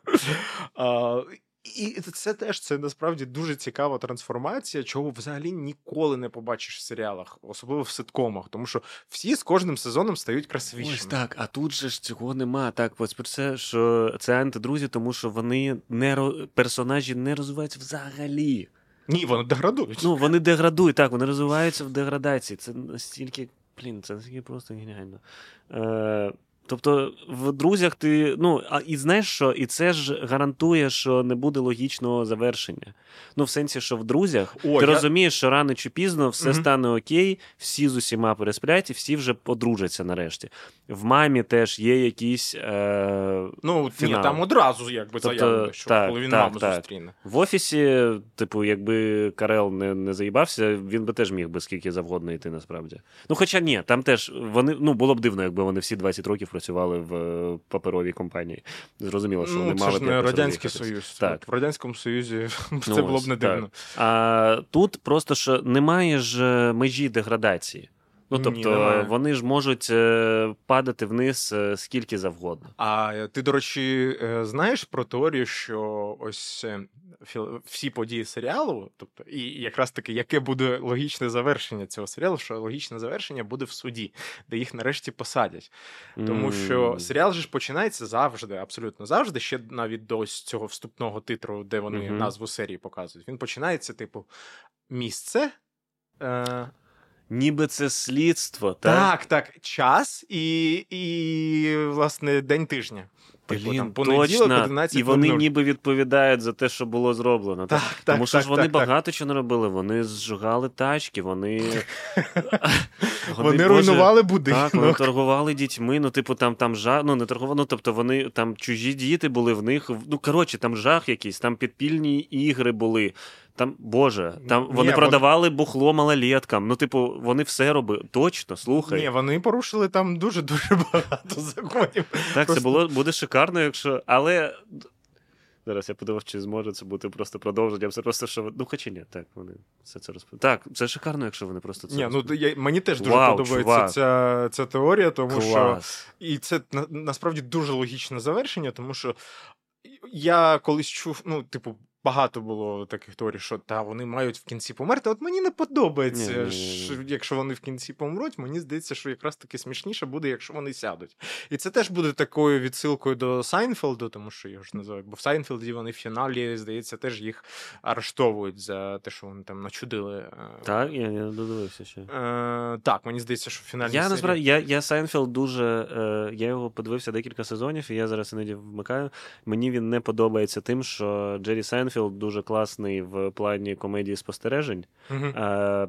А, і це теж це насправді дуже цікава трансформація, чого взагалі ніколи не побачиш в серіалах, особливо в ситкомах, тому що всі з кожним сезоном стають красивішими. Ось так, а тут же ж цього нема. Так, ось про це, що це антидрузі, тому що вони не персонажі не розвиваються взагалі. Ні, вони деградують. Ну, вони деградують, так, вони розвиваються в деградації. Це настільки, блін, це настільки просто геніально. Е, Тобто в друзях ти. Ну, а і знаєш що? І це ж гарантує, що не буде логічного завершення. Ну, в сенсі, що в друзях О, ти я... розумієш, що рано чи пізно все угу. стане окей, всі з усіма пересплять, і всі вже подружаться нарешті. В мамі теж є якісь. Е... Ну, фінали. ні, там одразу якби тобто, заявлено, що так, коли він так, маму так. зустріне. В офісі, типу, якби Карел не не заїбався, він би теж міг би скільки завгодно йти, насправді. Ну, хоча ні, там теж вони ну було б дивно, якби вони всі 20 років працювали в е, паперовій компанії. Зрозуміло, що ну, вони це мали ж не радянський союз. Так в радянському союзі ну, це було б не дивно. А тут просто що немає ж е, межі деградації. Ну, тобто, Ні, вони ж можуть е, падати вниз скільки завгодно. А ти, до речі, знаєш про теорію, що ось всі події серіалу, тобто, і якраз таки, яке буде логічне завершення цього серіалу, що логічне завершення буде в суді, де їх нарешті посадять. Тому mm. що серіал же ж починається завжди, абсолютно завжди, ще навіть до цього вступного титру, де вони mm-hmm. назву серії показують. Він починається, типу, місце. Е... Ніби це слідство, так? Так, так. Час і, і власне, день тижня. Типу, Блін, точно. 11, І вони 0. ніби відповідають за те, що було зроблено. Так, так, Тому що так, ж вони багато чого не робили. Вони зжигали тачки, вони вони, вони руйнували будинок. Так, вони торгували дітьми. Ну, типу, там там жах, ну не торгували. Ну, тобто вони там чужі діти були в них. Ну, коротше, там жах якийсь, там підпільні ігри були. Там, Боже, там вони Ні, продавали вони... бухло малолеткам. Ну, типу, вони все робили. Точно, слухай. Ні, вони порушили там дуже-дуже багато законів. Так, просто... це було буде шикарно, якщо. Але. Зараз я подивив, чи зможе це бути просто продовженням. Це просто що. Ну, хоча ні, так, вони все це розповідають. Так, це шикарно, якщо вони просто це. Ні, ну я, Мені теж дуже Вау, подобається ця ця теорія, тому Клас. що. І це на, насправді дуже логічне завершення, тому що я колись чув, ну, типу багато було таких теорій, що та вони мають в кінці померти. От мені не подобається, що, якщо вони в кінці помруть, мені здається, що якраз таки смішніше буде, якщо вони сядуть. І це теж буде такою відсилкою до Сайнфелду, тому що його ж називають, бо в Сайнфелді вони в фіналі, здається, теж їх арештовують за те, що вони там начудили. Е, так, я не додивився ще. Е, Так, мені здається, що в фіналі. Я насправді я, я Сайнфелд дуже. Е, я його подивився декілька сезонів, і я зараз іноді вмикаю. Мені він не подобається тим, що Джері Сайнфелд Сайнфелд дуже класний в плані комедії спостережень. Uh-huh.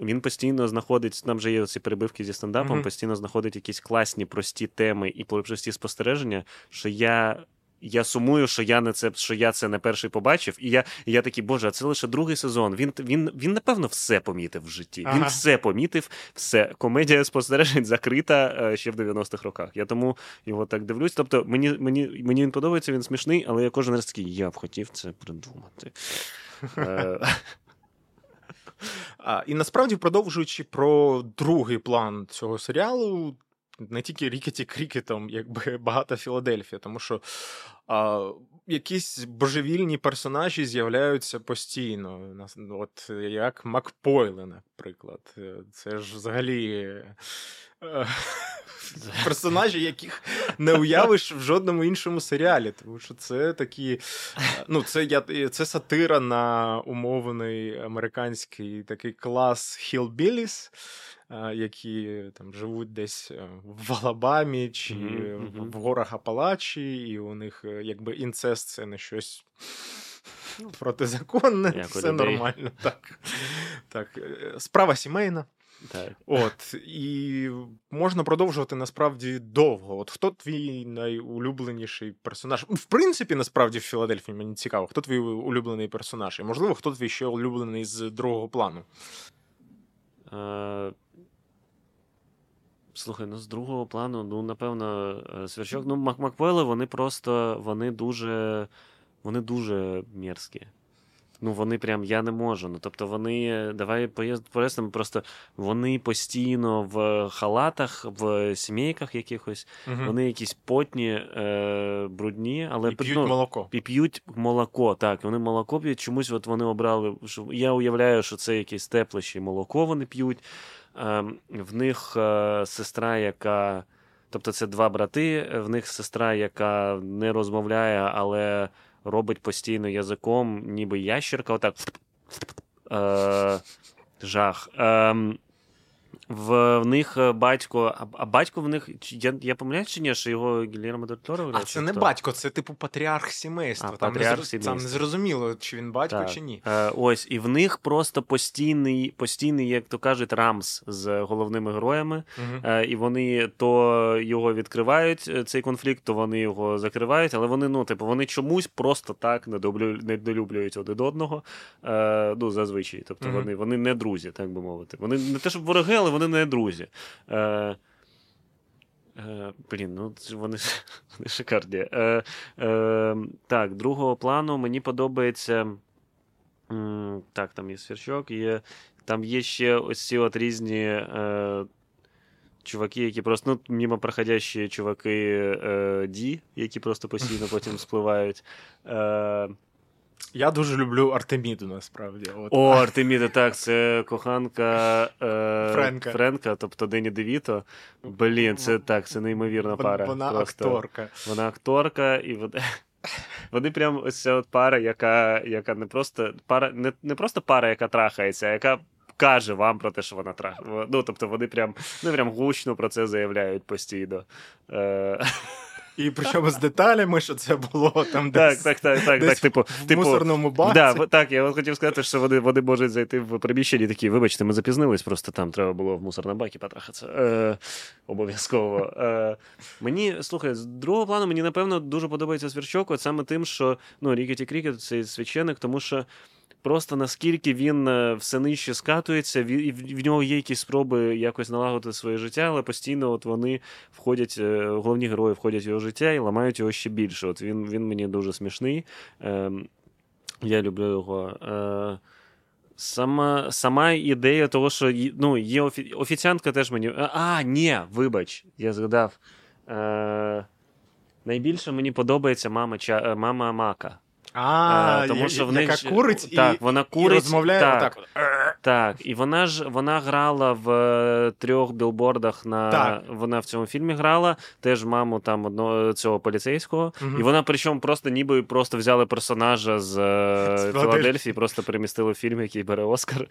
Він постійно знаходить, там вже є ці перебивки зі стендапом, uh-huh. постійно знаходить якісь класні, прості теми і прості спостереження, що я. Я сумую, що я не це, що я це не перший побачив, і я і я такий, боже, а це лише другий сезон. Він він, він напевно все помітив в житті. Ага. Він все помітив, все. Комедія спостережень закрита е, ще в 90-х роках. Я тому його так дивлюсь. Тобто, мені мені, мені він подобається, він смішний, але я кожен раз такий, я б хотів це придумати. Е, І насправді, продовжуючи про другий план цього серіалу, не тільки Рікеті Крікетом, якби багата Філадельфія, тому що а, якісь божевільні персонажі з'являються постійно. От як Макпойли, наприклад. Це ж взагалі персонажі, яких не уявиш в жодному іншому серіалі. Тому що це такі. Ну, це я, це сатира на умовний американський такий клас Hillbillies, які там живуть десь е, в Алабамі чи mm-hmm. в горах Апалачі, і у них е, якби інцест це не щось. Протизаконне, Як все нормально. Так. так. Е, справа сімейна. Так. От, І можна продовжувати насправді довго. От Хто твій найулюбленіший персонаж? В принципі, насправді, в Філадельфії мені цікаво, хто твій улюблений персонаж? І можливо, хто твій ще улюблений з другого плану? Е... Слухай, ну з другого плану, ну, напевно, е, Сверчок, ну, Макмаквели, вони просто вони дуже вони дуже мерзкі ну вони прям я не можу. Ну тобто вони давай пояснимо, просто вони постійно в халатах, в сімейках якихось, угу. вони якісь потні, е, брудні, але і п'ють ну, молоко. І п'ють молоко. Так, вони молоко п'ють. Чомусь от вони обрали. що Я уявляю, що це якесь тепле ще молоко вони п'ють. Е, в них е, сестра, яка. Тобто це два брати, в них сестра, яка не розмовляє, але робить постійно язиком, ніби ящерка, отак. Е, Жах. Е, в, них е, батько, а, батько в них. Я я помиляюсь чи ні, що його Гільєрмо Дель Торо А це не батько, це типу патріарх сімейства. А, там, патріарх не, сімейства. там не зрозуміло, чи він батько, так. чи ні. Е, Ось, і в них просто постійний, постійний, як то кажуть, рамс з головними героями. Угу. Е, І вони то його відкривають, е, цей конфлікт, то вони його закривають, але вони, ну, типу, вони чомусь просто так недолюблюють один одного. Е, Ну, зазвичай. Тобто угу. вони вони не друзі, так би мовити. Вони не те, щоб вороги, але вони не друзі. Е, е, Блін, ну вони вони шикарні. Е, е, Так, другого плану мені подобається. М, так, там є свірчок, є, там є ще ось ці от різні. Е, Чуваки, які просто ну, мимо проходящі чуваки е, Ді, які просто постійно потім спливають. Е, я дуже люблю Артеміду, насправді. От. О, Артеміда, так, це коханка е, Френка. Френка, тобто Дені Девіто. Блін, це так, це неймовірна пара. Вона Просто. акторка. Вона акторка, і вони, вони прям ось ця от пара, яка яка не просто пара, не, не просто пара, яка трахається, а яка. Каже вам про те, що вона трахає. Ну, тобто вони прям ну, прям гучно про це заявляють постійно. Е... І причому з деталями, що це було там десь так, так, так, десь так, типу, в типу, мусорному баці. Да, так, я хотів сказати, що вони вони можуть зайти в приміщення такі, вибачте, ми запізнились, просто там треба було в мусорному бакі потрахатися. Е, Обов'язково. Е, Мені, слухай, з другого плану, мені, напевно, дуже подобається Свірчок, от саме тим, що ну, Рікеті Крікет цей священик, тому що Просто наскільки він е, все нижче скатується, і в нього є якісь спроби якось налагодити своє життя, але постійно от вони входять, е, головні герої входять в його життя і ламають його ще більше. От Він він мені дуже смішний. Е, Я люблю його. Е, Сама сама ідея того, що ну, є офі... офіціантка теж мені. А, ні, вибач, я згадав. Найбільше мені подобається мама мама Мака. А, е, тому що в них яка курить так, і, вона курить, і розмовляє так, отак. Так, і вона ж вона грала в е, трьох білбордах на так. вона в цьому фільмі грала, теж маму там одного цього поліцейського. Угу. І вона, причому, просто ніби просто взяли персонажа з, е, з Філадельфії, просто перемістили в фільм, який бере Оскар.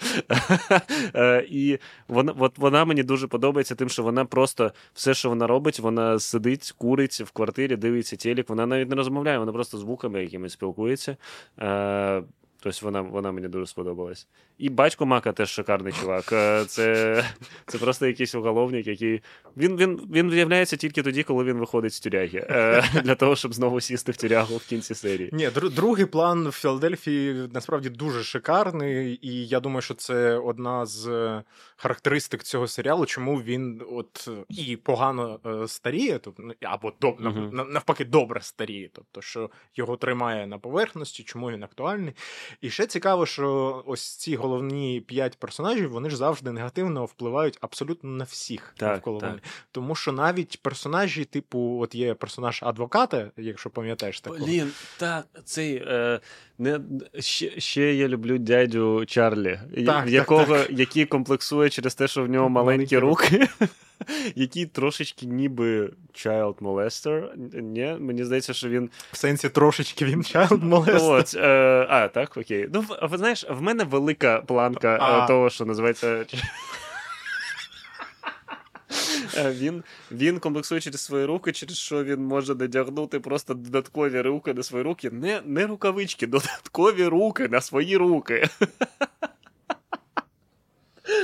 І вона от вона мені дуже подобається, тим, що вона просто все, що вона робить, вона сидить, курить в квартирі, дивиться телек, вона навіть не розмовляє, вона просто звуками якимись спілкується спілкується. Е, Тобто вона вона мені дуже сподобалась. І батько Мака теж шикарний чувак. Е, це це просто якийсь уголовник, який. Він він, він виявляється тільки тоді, коли він виходить з тюряги. Е, для того, щоб знову сісти в тюрягу в кінці серії. Ні, другий план в Філадельфії насправді дуже шикарний, і я думаю, що це одна з характеристик цього серіалу, чому він от і погано е, старіє, тобто або доб, uh-huh. навпаки добре старіє, тобто що його тримає на поверхності, чому він актуальний. І ще цікаво, що ось ці головні п'ять персонажів вони ж завжди негативно впливають абсолютно на всіх так, навколо так. Тому що навіть персонажі, типу, от є персонаж адвоката, якщо пам'ятаєш такого. Блін, так, цей е, не ще, ще я люблю дядю Чарлі, так, якого так, який комплексує через те, що в нього маленькі руки. який трошечки ніби child molester. Ні, мені здається, що він. В сенсі трошечки він child molester. От, е, А, так, окей. Ну, ви знаєш, в мене велика планка а. того, що називається. Е, він він комплексує через свої руки, через що він може надягнути просто додаткові руки на свої руки. Не не рукавички, додаткові руки на свої руки.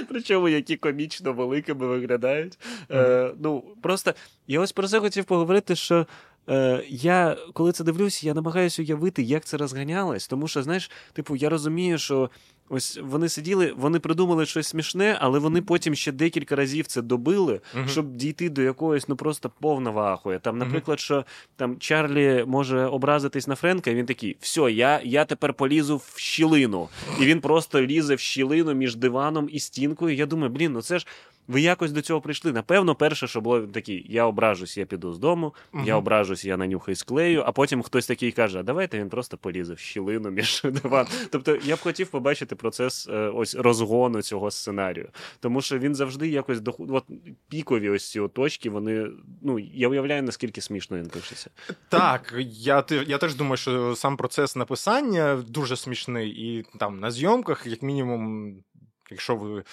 Причому які комічно великими виглядають. Mm-hmm. Е, Ну, Просто я ось про це хотів поговорити, що е, я коли це дивлюсь, я намагаюся уявити, як це розганялось. Тому що, знаєш, типу, я розумію, що Ось вони сиділи, вони придумали щось смішне, але вони потім ще декілька разів це добили, uh-huh. щоб дійти до якоїсь ну просто повного ахуя. Там, наприклад, uh-huh. що там Чарлі може образитись на Френка, і він такий: все, я я тепер полізу в щілину. І він просто лізе в щілину між диваном і стінкою. Я думаю, блін, ну це ж ви якось до цього прийшли. Напевно, перше, що було такі: я ображусь, я піду з дому, uh-huh. я ображусь, я нанюхаю склею, а потім хтось такий каже: а давайте він просто полізе в щілину між диван. Тобто я б хотів побачити процес е, ось розгону цього сценарію. Тому що він завжди якось до от пікові ось ці точки, вони ну я уявляю, наскільки смішно він пишеться. Так, я я теж думаю, що сам процес написання дуже смішний, і там на зйомках, як мінімум, Якщо ви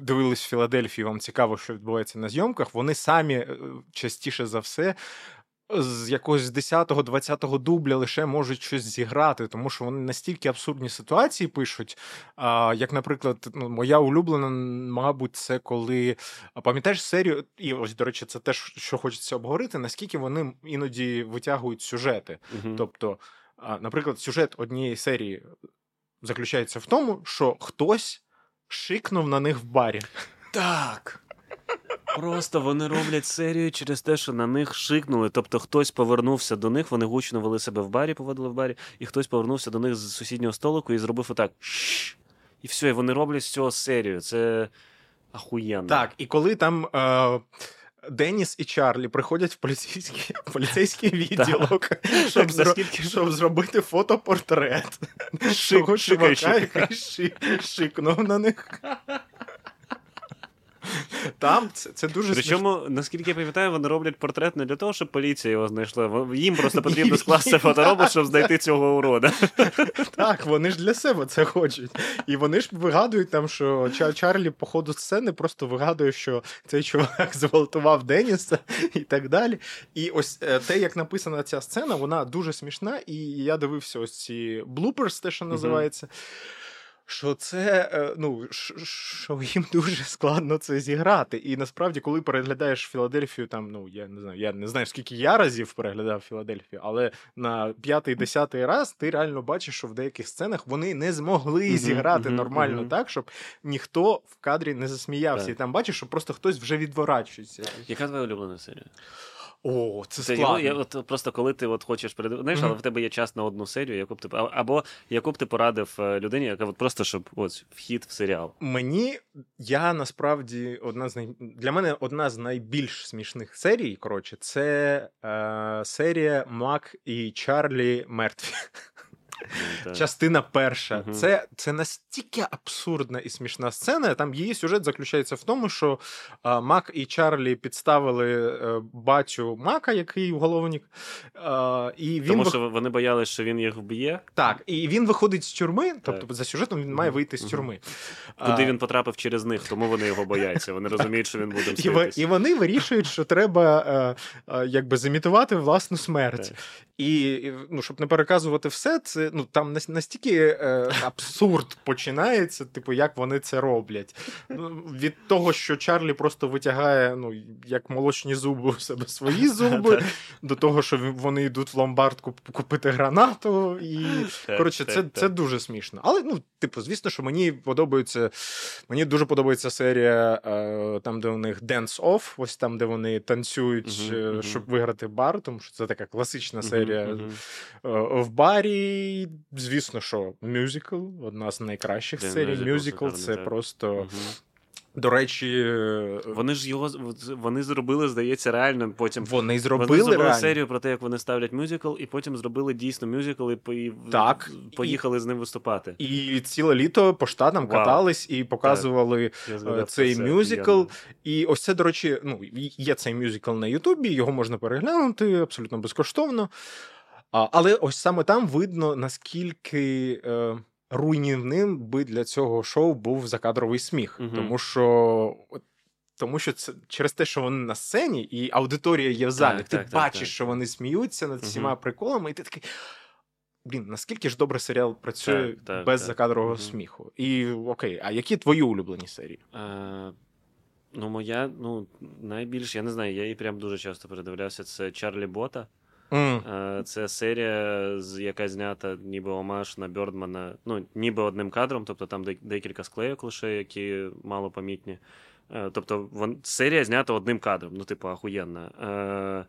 дивились в Філадельфії, вам цікаво, що відбувається на зйомках, вони самі е, частіше за все. З якогось 10-20 дубля лише можуть щось зіграти, тому що вони настільки абсурдні ситуації пишуть. А, Як, наприклад, ну, моя улюблена, мабуть, це коли пам'ятаєш серію, і ось, до речі, це теж, що хочеться обговорити, наскільки вони іноді витягують сюжети. uh Тобто, наприклад, сюжет однієї серії заключається в тому, що хтось шикнув на них в барі. Так. Просто вони роблять серію через те, що на них шикнули. Тобто хтось повернувся до них, вони гучно вели себе в барі, поводили в барі, і хтось повернувся до них з сусіднього столику і зробив отак. І все, і вони роблять з цього серію. Це ахуєнно. Так, і коли там. Е... Деніс і Чарлі приходять в поліцейський поліцейський відділок, щоб щоб зробити фотопортрет. Шик, шик, шик, шикнув на них. Там це це дуже Причому, смішно. наскільки я пам'ятаю, вони роблять портрет не для того, щоб поліція його знайшла. Їм просто потрібно скласти фоторобот, щоб знайти цього урода. Так, вони ж для себе це хочуть. І вони ж вигадують там, що Чарлі по ходу сцени просто вигадує, що цей чувак зґвалтував Деніса і так далі. І ось е, те, як написана ця сцена, вона дуже смішна, і я дивився ось ці блуперс, те, що називається. Uh-huh що це е, ну, що їм дуже складно це зіграти. І насправді, коли переглядаєш Філадельфію, там ну я не знаю, я не знаю, скільки я разів переглядав Філадельфію, але на п'ятий-десятий раз ти реально бачиш, що в деяких сценах вони не змогли uh-huh, зіграти uh-huh, нормально uh-huh. так, щоб ніхто в кадрі не засміявся. Так. І там бачиш, що просто хтось вже відворачується. Яка твоя улюблена серія? О, це, складно. Я, от, Просто коли ти от хочеш перед... Знаєш, mm-hmm. але в тебе є час на одну серію, яку б ти або яку б ти порадив е, людині, яка от просто щоб ось вхід в серіал. Мені я насправді одна з най... для мене одна з найбільш смішних серій. Коротше, це е, серія Мак і Чарлі мертві. Частина перша. Угу. Це це настільки абсурдна і смішна сцена. Там її сюжет заключається в тому, що а, Мак і Чарлі підставили а, е, батю Мака, який уголовник. А, і він Тому що вони боялися, що він їх вб'є. Так, і він виходить з тюрми, тобто так. за сюжетом він має вийти з тюрми. Куди він потрапив через них, тому вони його бояться. Вони розуміють, що він буде мститись. І вони вирішують, що треба е, якби замітувати власну смерть. Так. І ну, щоб не переказувати все, це ну там настільки е, абсурд починається, типу, як вони це роблять. Ну, Від того, що Чарлі просто витягає, ну, як молочні зуби у себе свої зуби, до того, що вони йдуть в ломбард купити гранату. І коротше, це це дуже смішно. Але ну, типу, звісно, що мені подобається. Мені дуже подобається серія е, там, де у них Dance Off, ось там, де вони танцюють, uh-huh, щоб виграти бар, тому що це така класична серія серія uh-huh. в барі. Звісно, що мюзикл одна з найкращих yeah, серій. Мюзикл це просто. Uh-huh. До речі, вони ж його вони зробили, здається, реально. Потім вони зробили вони зробили реально. серію про те, як вони ставлять мюзикл, і потім зробили дійсно мюзикл і так, поїхали і... з ним виступати. І ціле літо по штатам Вау. катались і показували так. цей мюзикл. І ось це, до речі, ну є цей мюзикл на Ютубі, його можна переглянути абсолютно безкоштовно. Але ось саме там видно, наскільки. Е, руйнівним би для цього шоу був закадровий сміх, угу. тому що. Тому що це через те, що вони на сцені, і аудиторія є в залі. Так, ти так, бачиш, так, що вони сміються над всіма угу. приколами, і ти такий. Блін, наскільки ж добре серіал працює без закадрового сміху? І окей, а які твої улюблені серії? Е, Ну, моя, ну, найбільш, я не знаю, я її прям дуже часто передивлявся. Це Чарлі Бота. Mm. Це серія, яка знята ніби омаж на Бьордмана, ну, ніби одним кадром, тобто там декілька склейок лише, які мало помітні. Е, тобто вон, серія знята одним кадром, ну, типу, ахуєнна. Е,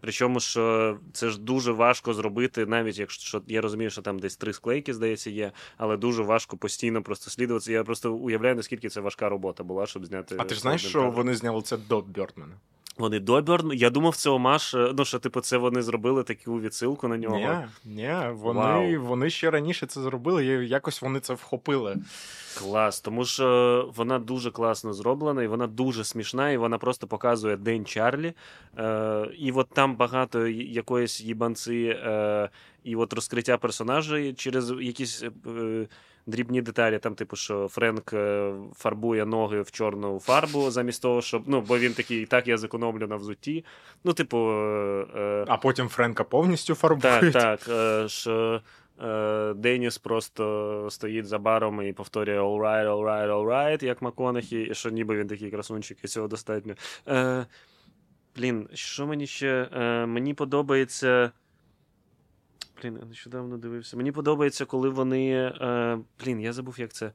причому, що це ж дуже важко зробити, навіть якщо я розумію, що там десь три склейки, здається, є, але дуже важко постійно просто слідуватися. Я просто уявляю, наскільки це важка робота була, щоб зняти. А ти ж знаєш, що кадром. вони зняли це до Бьордмана? Вони до Бьорн. Я думав, це Омаш. Е, ну, що, типу, це вони зробили таку відсилку на нього. Ні, ні, вони вони ще раніше це зробили, і якось вони це вхопили. Клас, тому що вона дуже класно зроблена, і вона дуже смішна, і вона просто показує День Чарлі. Е, І от там багато якоїсь їбанці, е, і от розкриття персонажей через якісь. Е, дрібні деталі, там, типу, що Френк е, фарбує ноги в чорну фарбу, замість того, щоб. Ну, бо він такий, так я зекономлю на взутті. Ну, типу. Е, е а потім Френка повністю фарбує. Так, так. що Деніс просто стоїть за баром і повторює all right, all right, all right, як Маконахі, і що ніби він такий красунчик, і цього достатньо. Е, Блін, що мені ще? Е, Мені подобається. Блін, нещодавно дивився. Мені подобається, коли вони. Е, Блін, я забув, як це.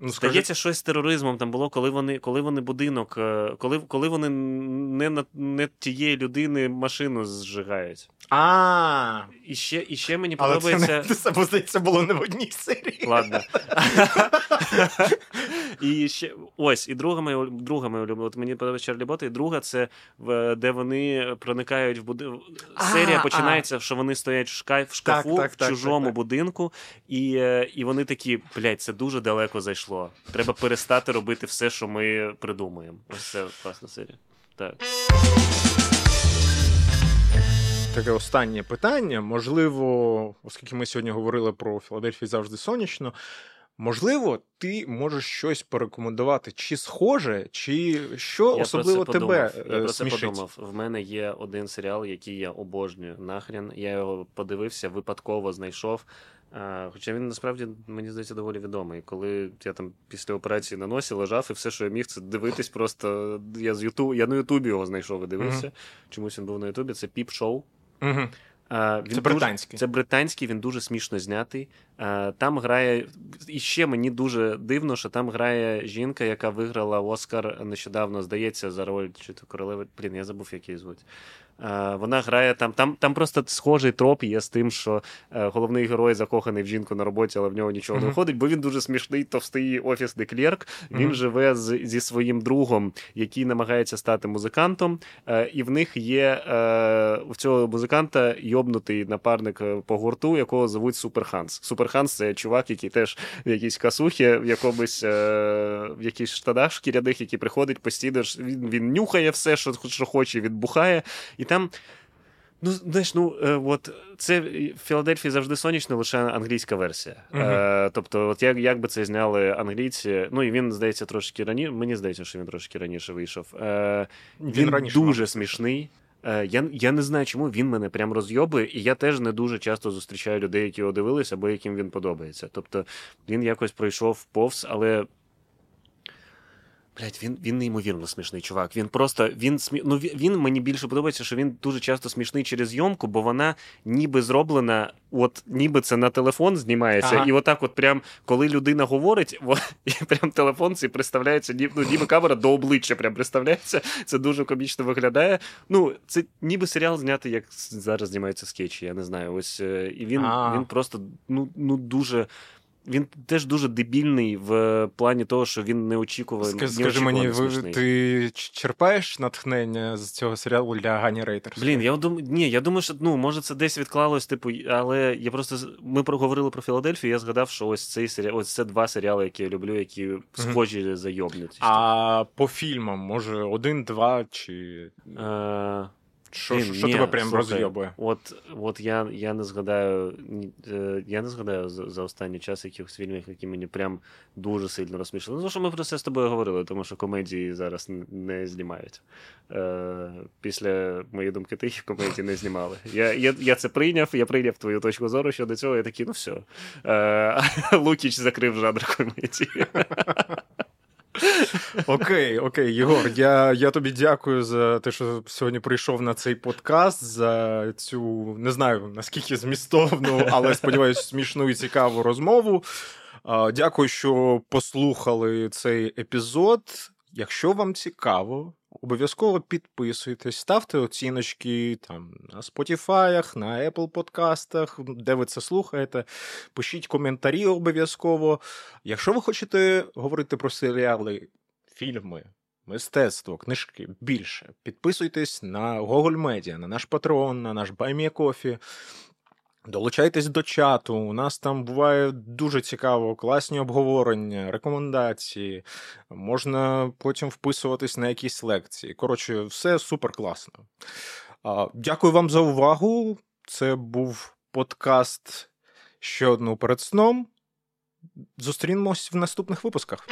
Ну, Здається, щось з тероризмом там було, коли вони коли вони будинок, е, коли коли вони не на не тієї людини машину зжигають. А. І ще і ще мені Але подобається. Це, не, це, це було не в одній серії. Ладно. І ще ось, і друга моя друга моя улюблена. От мені подобається Чарлі Бота, і друга це де вони проникають в будинок. Серія починається, що вони стоять в шкафу в чужому будинку, і е, і вони такі, блядь, це дуже далеко зайшло. Треба перестати робити все, що ми придумуємо. Ось це класна серія. Так. Таке останнє питання. Можливо, оскільки ми сьогодні говорили про Філадельфію завжди сонячно. Можливо, ти можеш щось порекомендувати, чи схоже, чи що я особливо тебе. Я про це подумав. В мене є один серіал, який я обожнюю нахрен. Я його подивився, випадково знайшов. А, Хоча він насправді мені здається доволі відомий. Коли я там після операції на носі лежав, і все, що я міг, це дивитись, просто я з Ютуб, я на Ютубі його знайшов і дивився. Mm-hmm. Чомусь він був на Ютубі. Це піп-шоу. Mm-hmm. Він це британський. Це британський, він дуже смішно знятий. Там грає. І ще мені дуже дивно, що там грає жінка, яка виграла Оскар нещодавно, здається, за роль чи то королеви. Блін, я забув, як її звуть. Вона грає там. Там там просто схожий троп є з тим, що е, головний герой закоханий в жінку на роботі, але в нього нічого mm-hmm. не виходить, бо він дуже смішний, товстий офісний клерк. Він mm-hmm. живе з, зі своїм другом, який намагається стати музикантом. Е, і в них є е, в цього музиканта йобнутий напарник по гурту, якого звуть Суперханс. Суперханс це чувак, який теж в якійсь касухі, в якомусь в якійсь штанах шкіряних, який приходить постійно. Він він нюхає все, що що хоче, відбухає. І там. Ну, знаєш, ну е, от це в Філадельфії завжди сонячно, лише англійська версія. Uh-huh. Е, Тобто, от як як би це зняли англійці, ну і він здається трошки раніше. Мені здається, що він трошки раніше вийшов. Е, Він, він раніше дуже смішний. Я я не знаю, чому він мене прям розйобує, і я теж не дуже часто зустрічаю людей, які його дивилися, або яким він подобається. Тобто він якось пройшов повз, але Блять, він він неймовірно смішний чувак. Він просто він смі... ну, він мені більше подобається, що він дуже часто смішний через зйомку, бо вона ніби зроблена, от ніби це на телефон знімається, ага. і отак, от прям коли людина говорить, о, і прям телефон цей представляється, ні, ну, ніби камера до обличчя прям представляється. Це дуже комічно виглядає. Ну, це ніби серіал знятий, як зараз знімаються скетчі. Я не знаю. Ось е, і він, він просто ну, ну дуже він теж дуже дебільний в плані того, що він не очікував. Скажи, мені, ви, ти черпаєш натхнення з цього серіалу для Гані Рейтерс? Блін, я думаю, ні, я думаю, що ну, може це десь відклалось, типу, але я просто ми проговорили про Філадельфію, я згадав, що ось цей серіал, ось це два серіали, які я люблю, які схожі mm-hmm. А по фільмам, може, один, два чи. Е... Що Блін, що ні, тебе прям роз'єбує? От от я я не згадаю е, я не згадаю за, за останній час якихось фільмів, які мені прям дуже сильно розсмішили. Ну, що ми про це з тобою говорили, тому що комедії зараз не знімають. Е, Після моєї думки, ти їх комедії не знімали. Я я, я це прийняв, я прийняв твою точку зору щодо цього, я такий, ну все. Е, Лукіч закрив жанр комедії. Окей, окей, Єгор, я я тобі дякую за те, що сьогодні прийшов на цей подкаст, за цю не знаю наскільки змістовну, але сподіваюся, смішну і цікаву розмову. Дякую, що послухали цей епізод. Якщо вам цікаво, обов'язково підписуйтесь, ставте оціночки там на Spotify, на Apple подкастах, де ви це слухаєте. Пишіть коментарі обов'язково. Якщо ви хочете говорити про серіали, фільми, мистецтво, книжки більше, підписуйтесь на Google Media, на наш Patreon, на наш BuyMeACoffee. Долучайтесь до чату. У нас там буває дуже цікаво, класні обговорення, рекомендації. Можна потім вписуватись на якісь лекції. Коротше, все супер класно. Дякую вам за увагу. Це був подкаст ще одну перед сном. Зустрінемось в наступних випусках.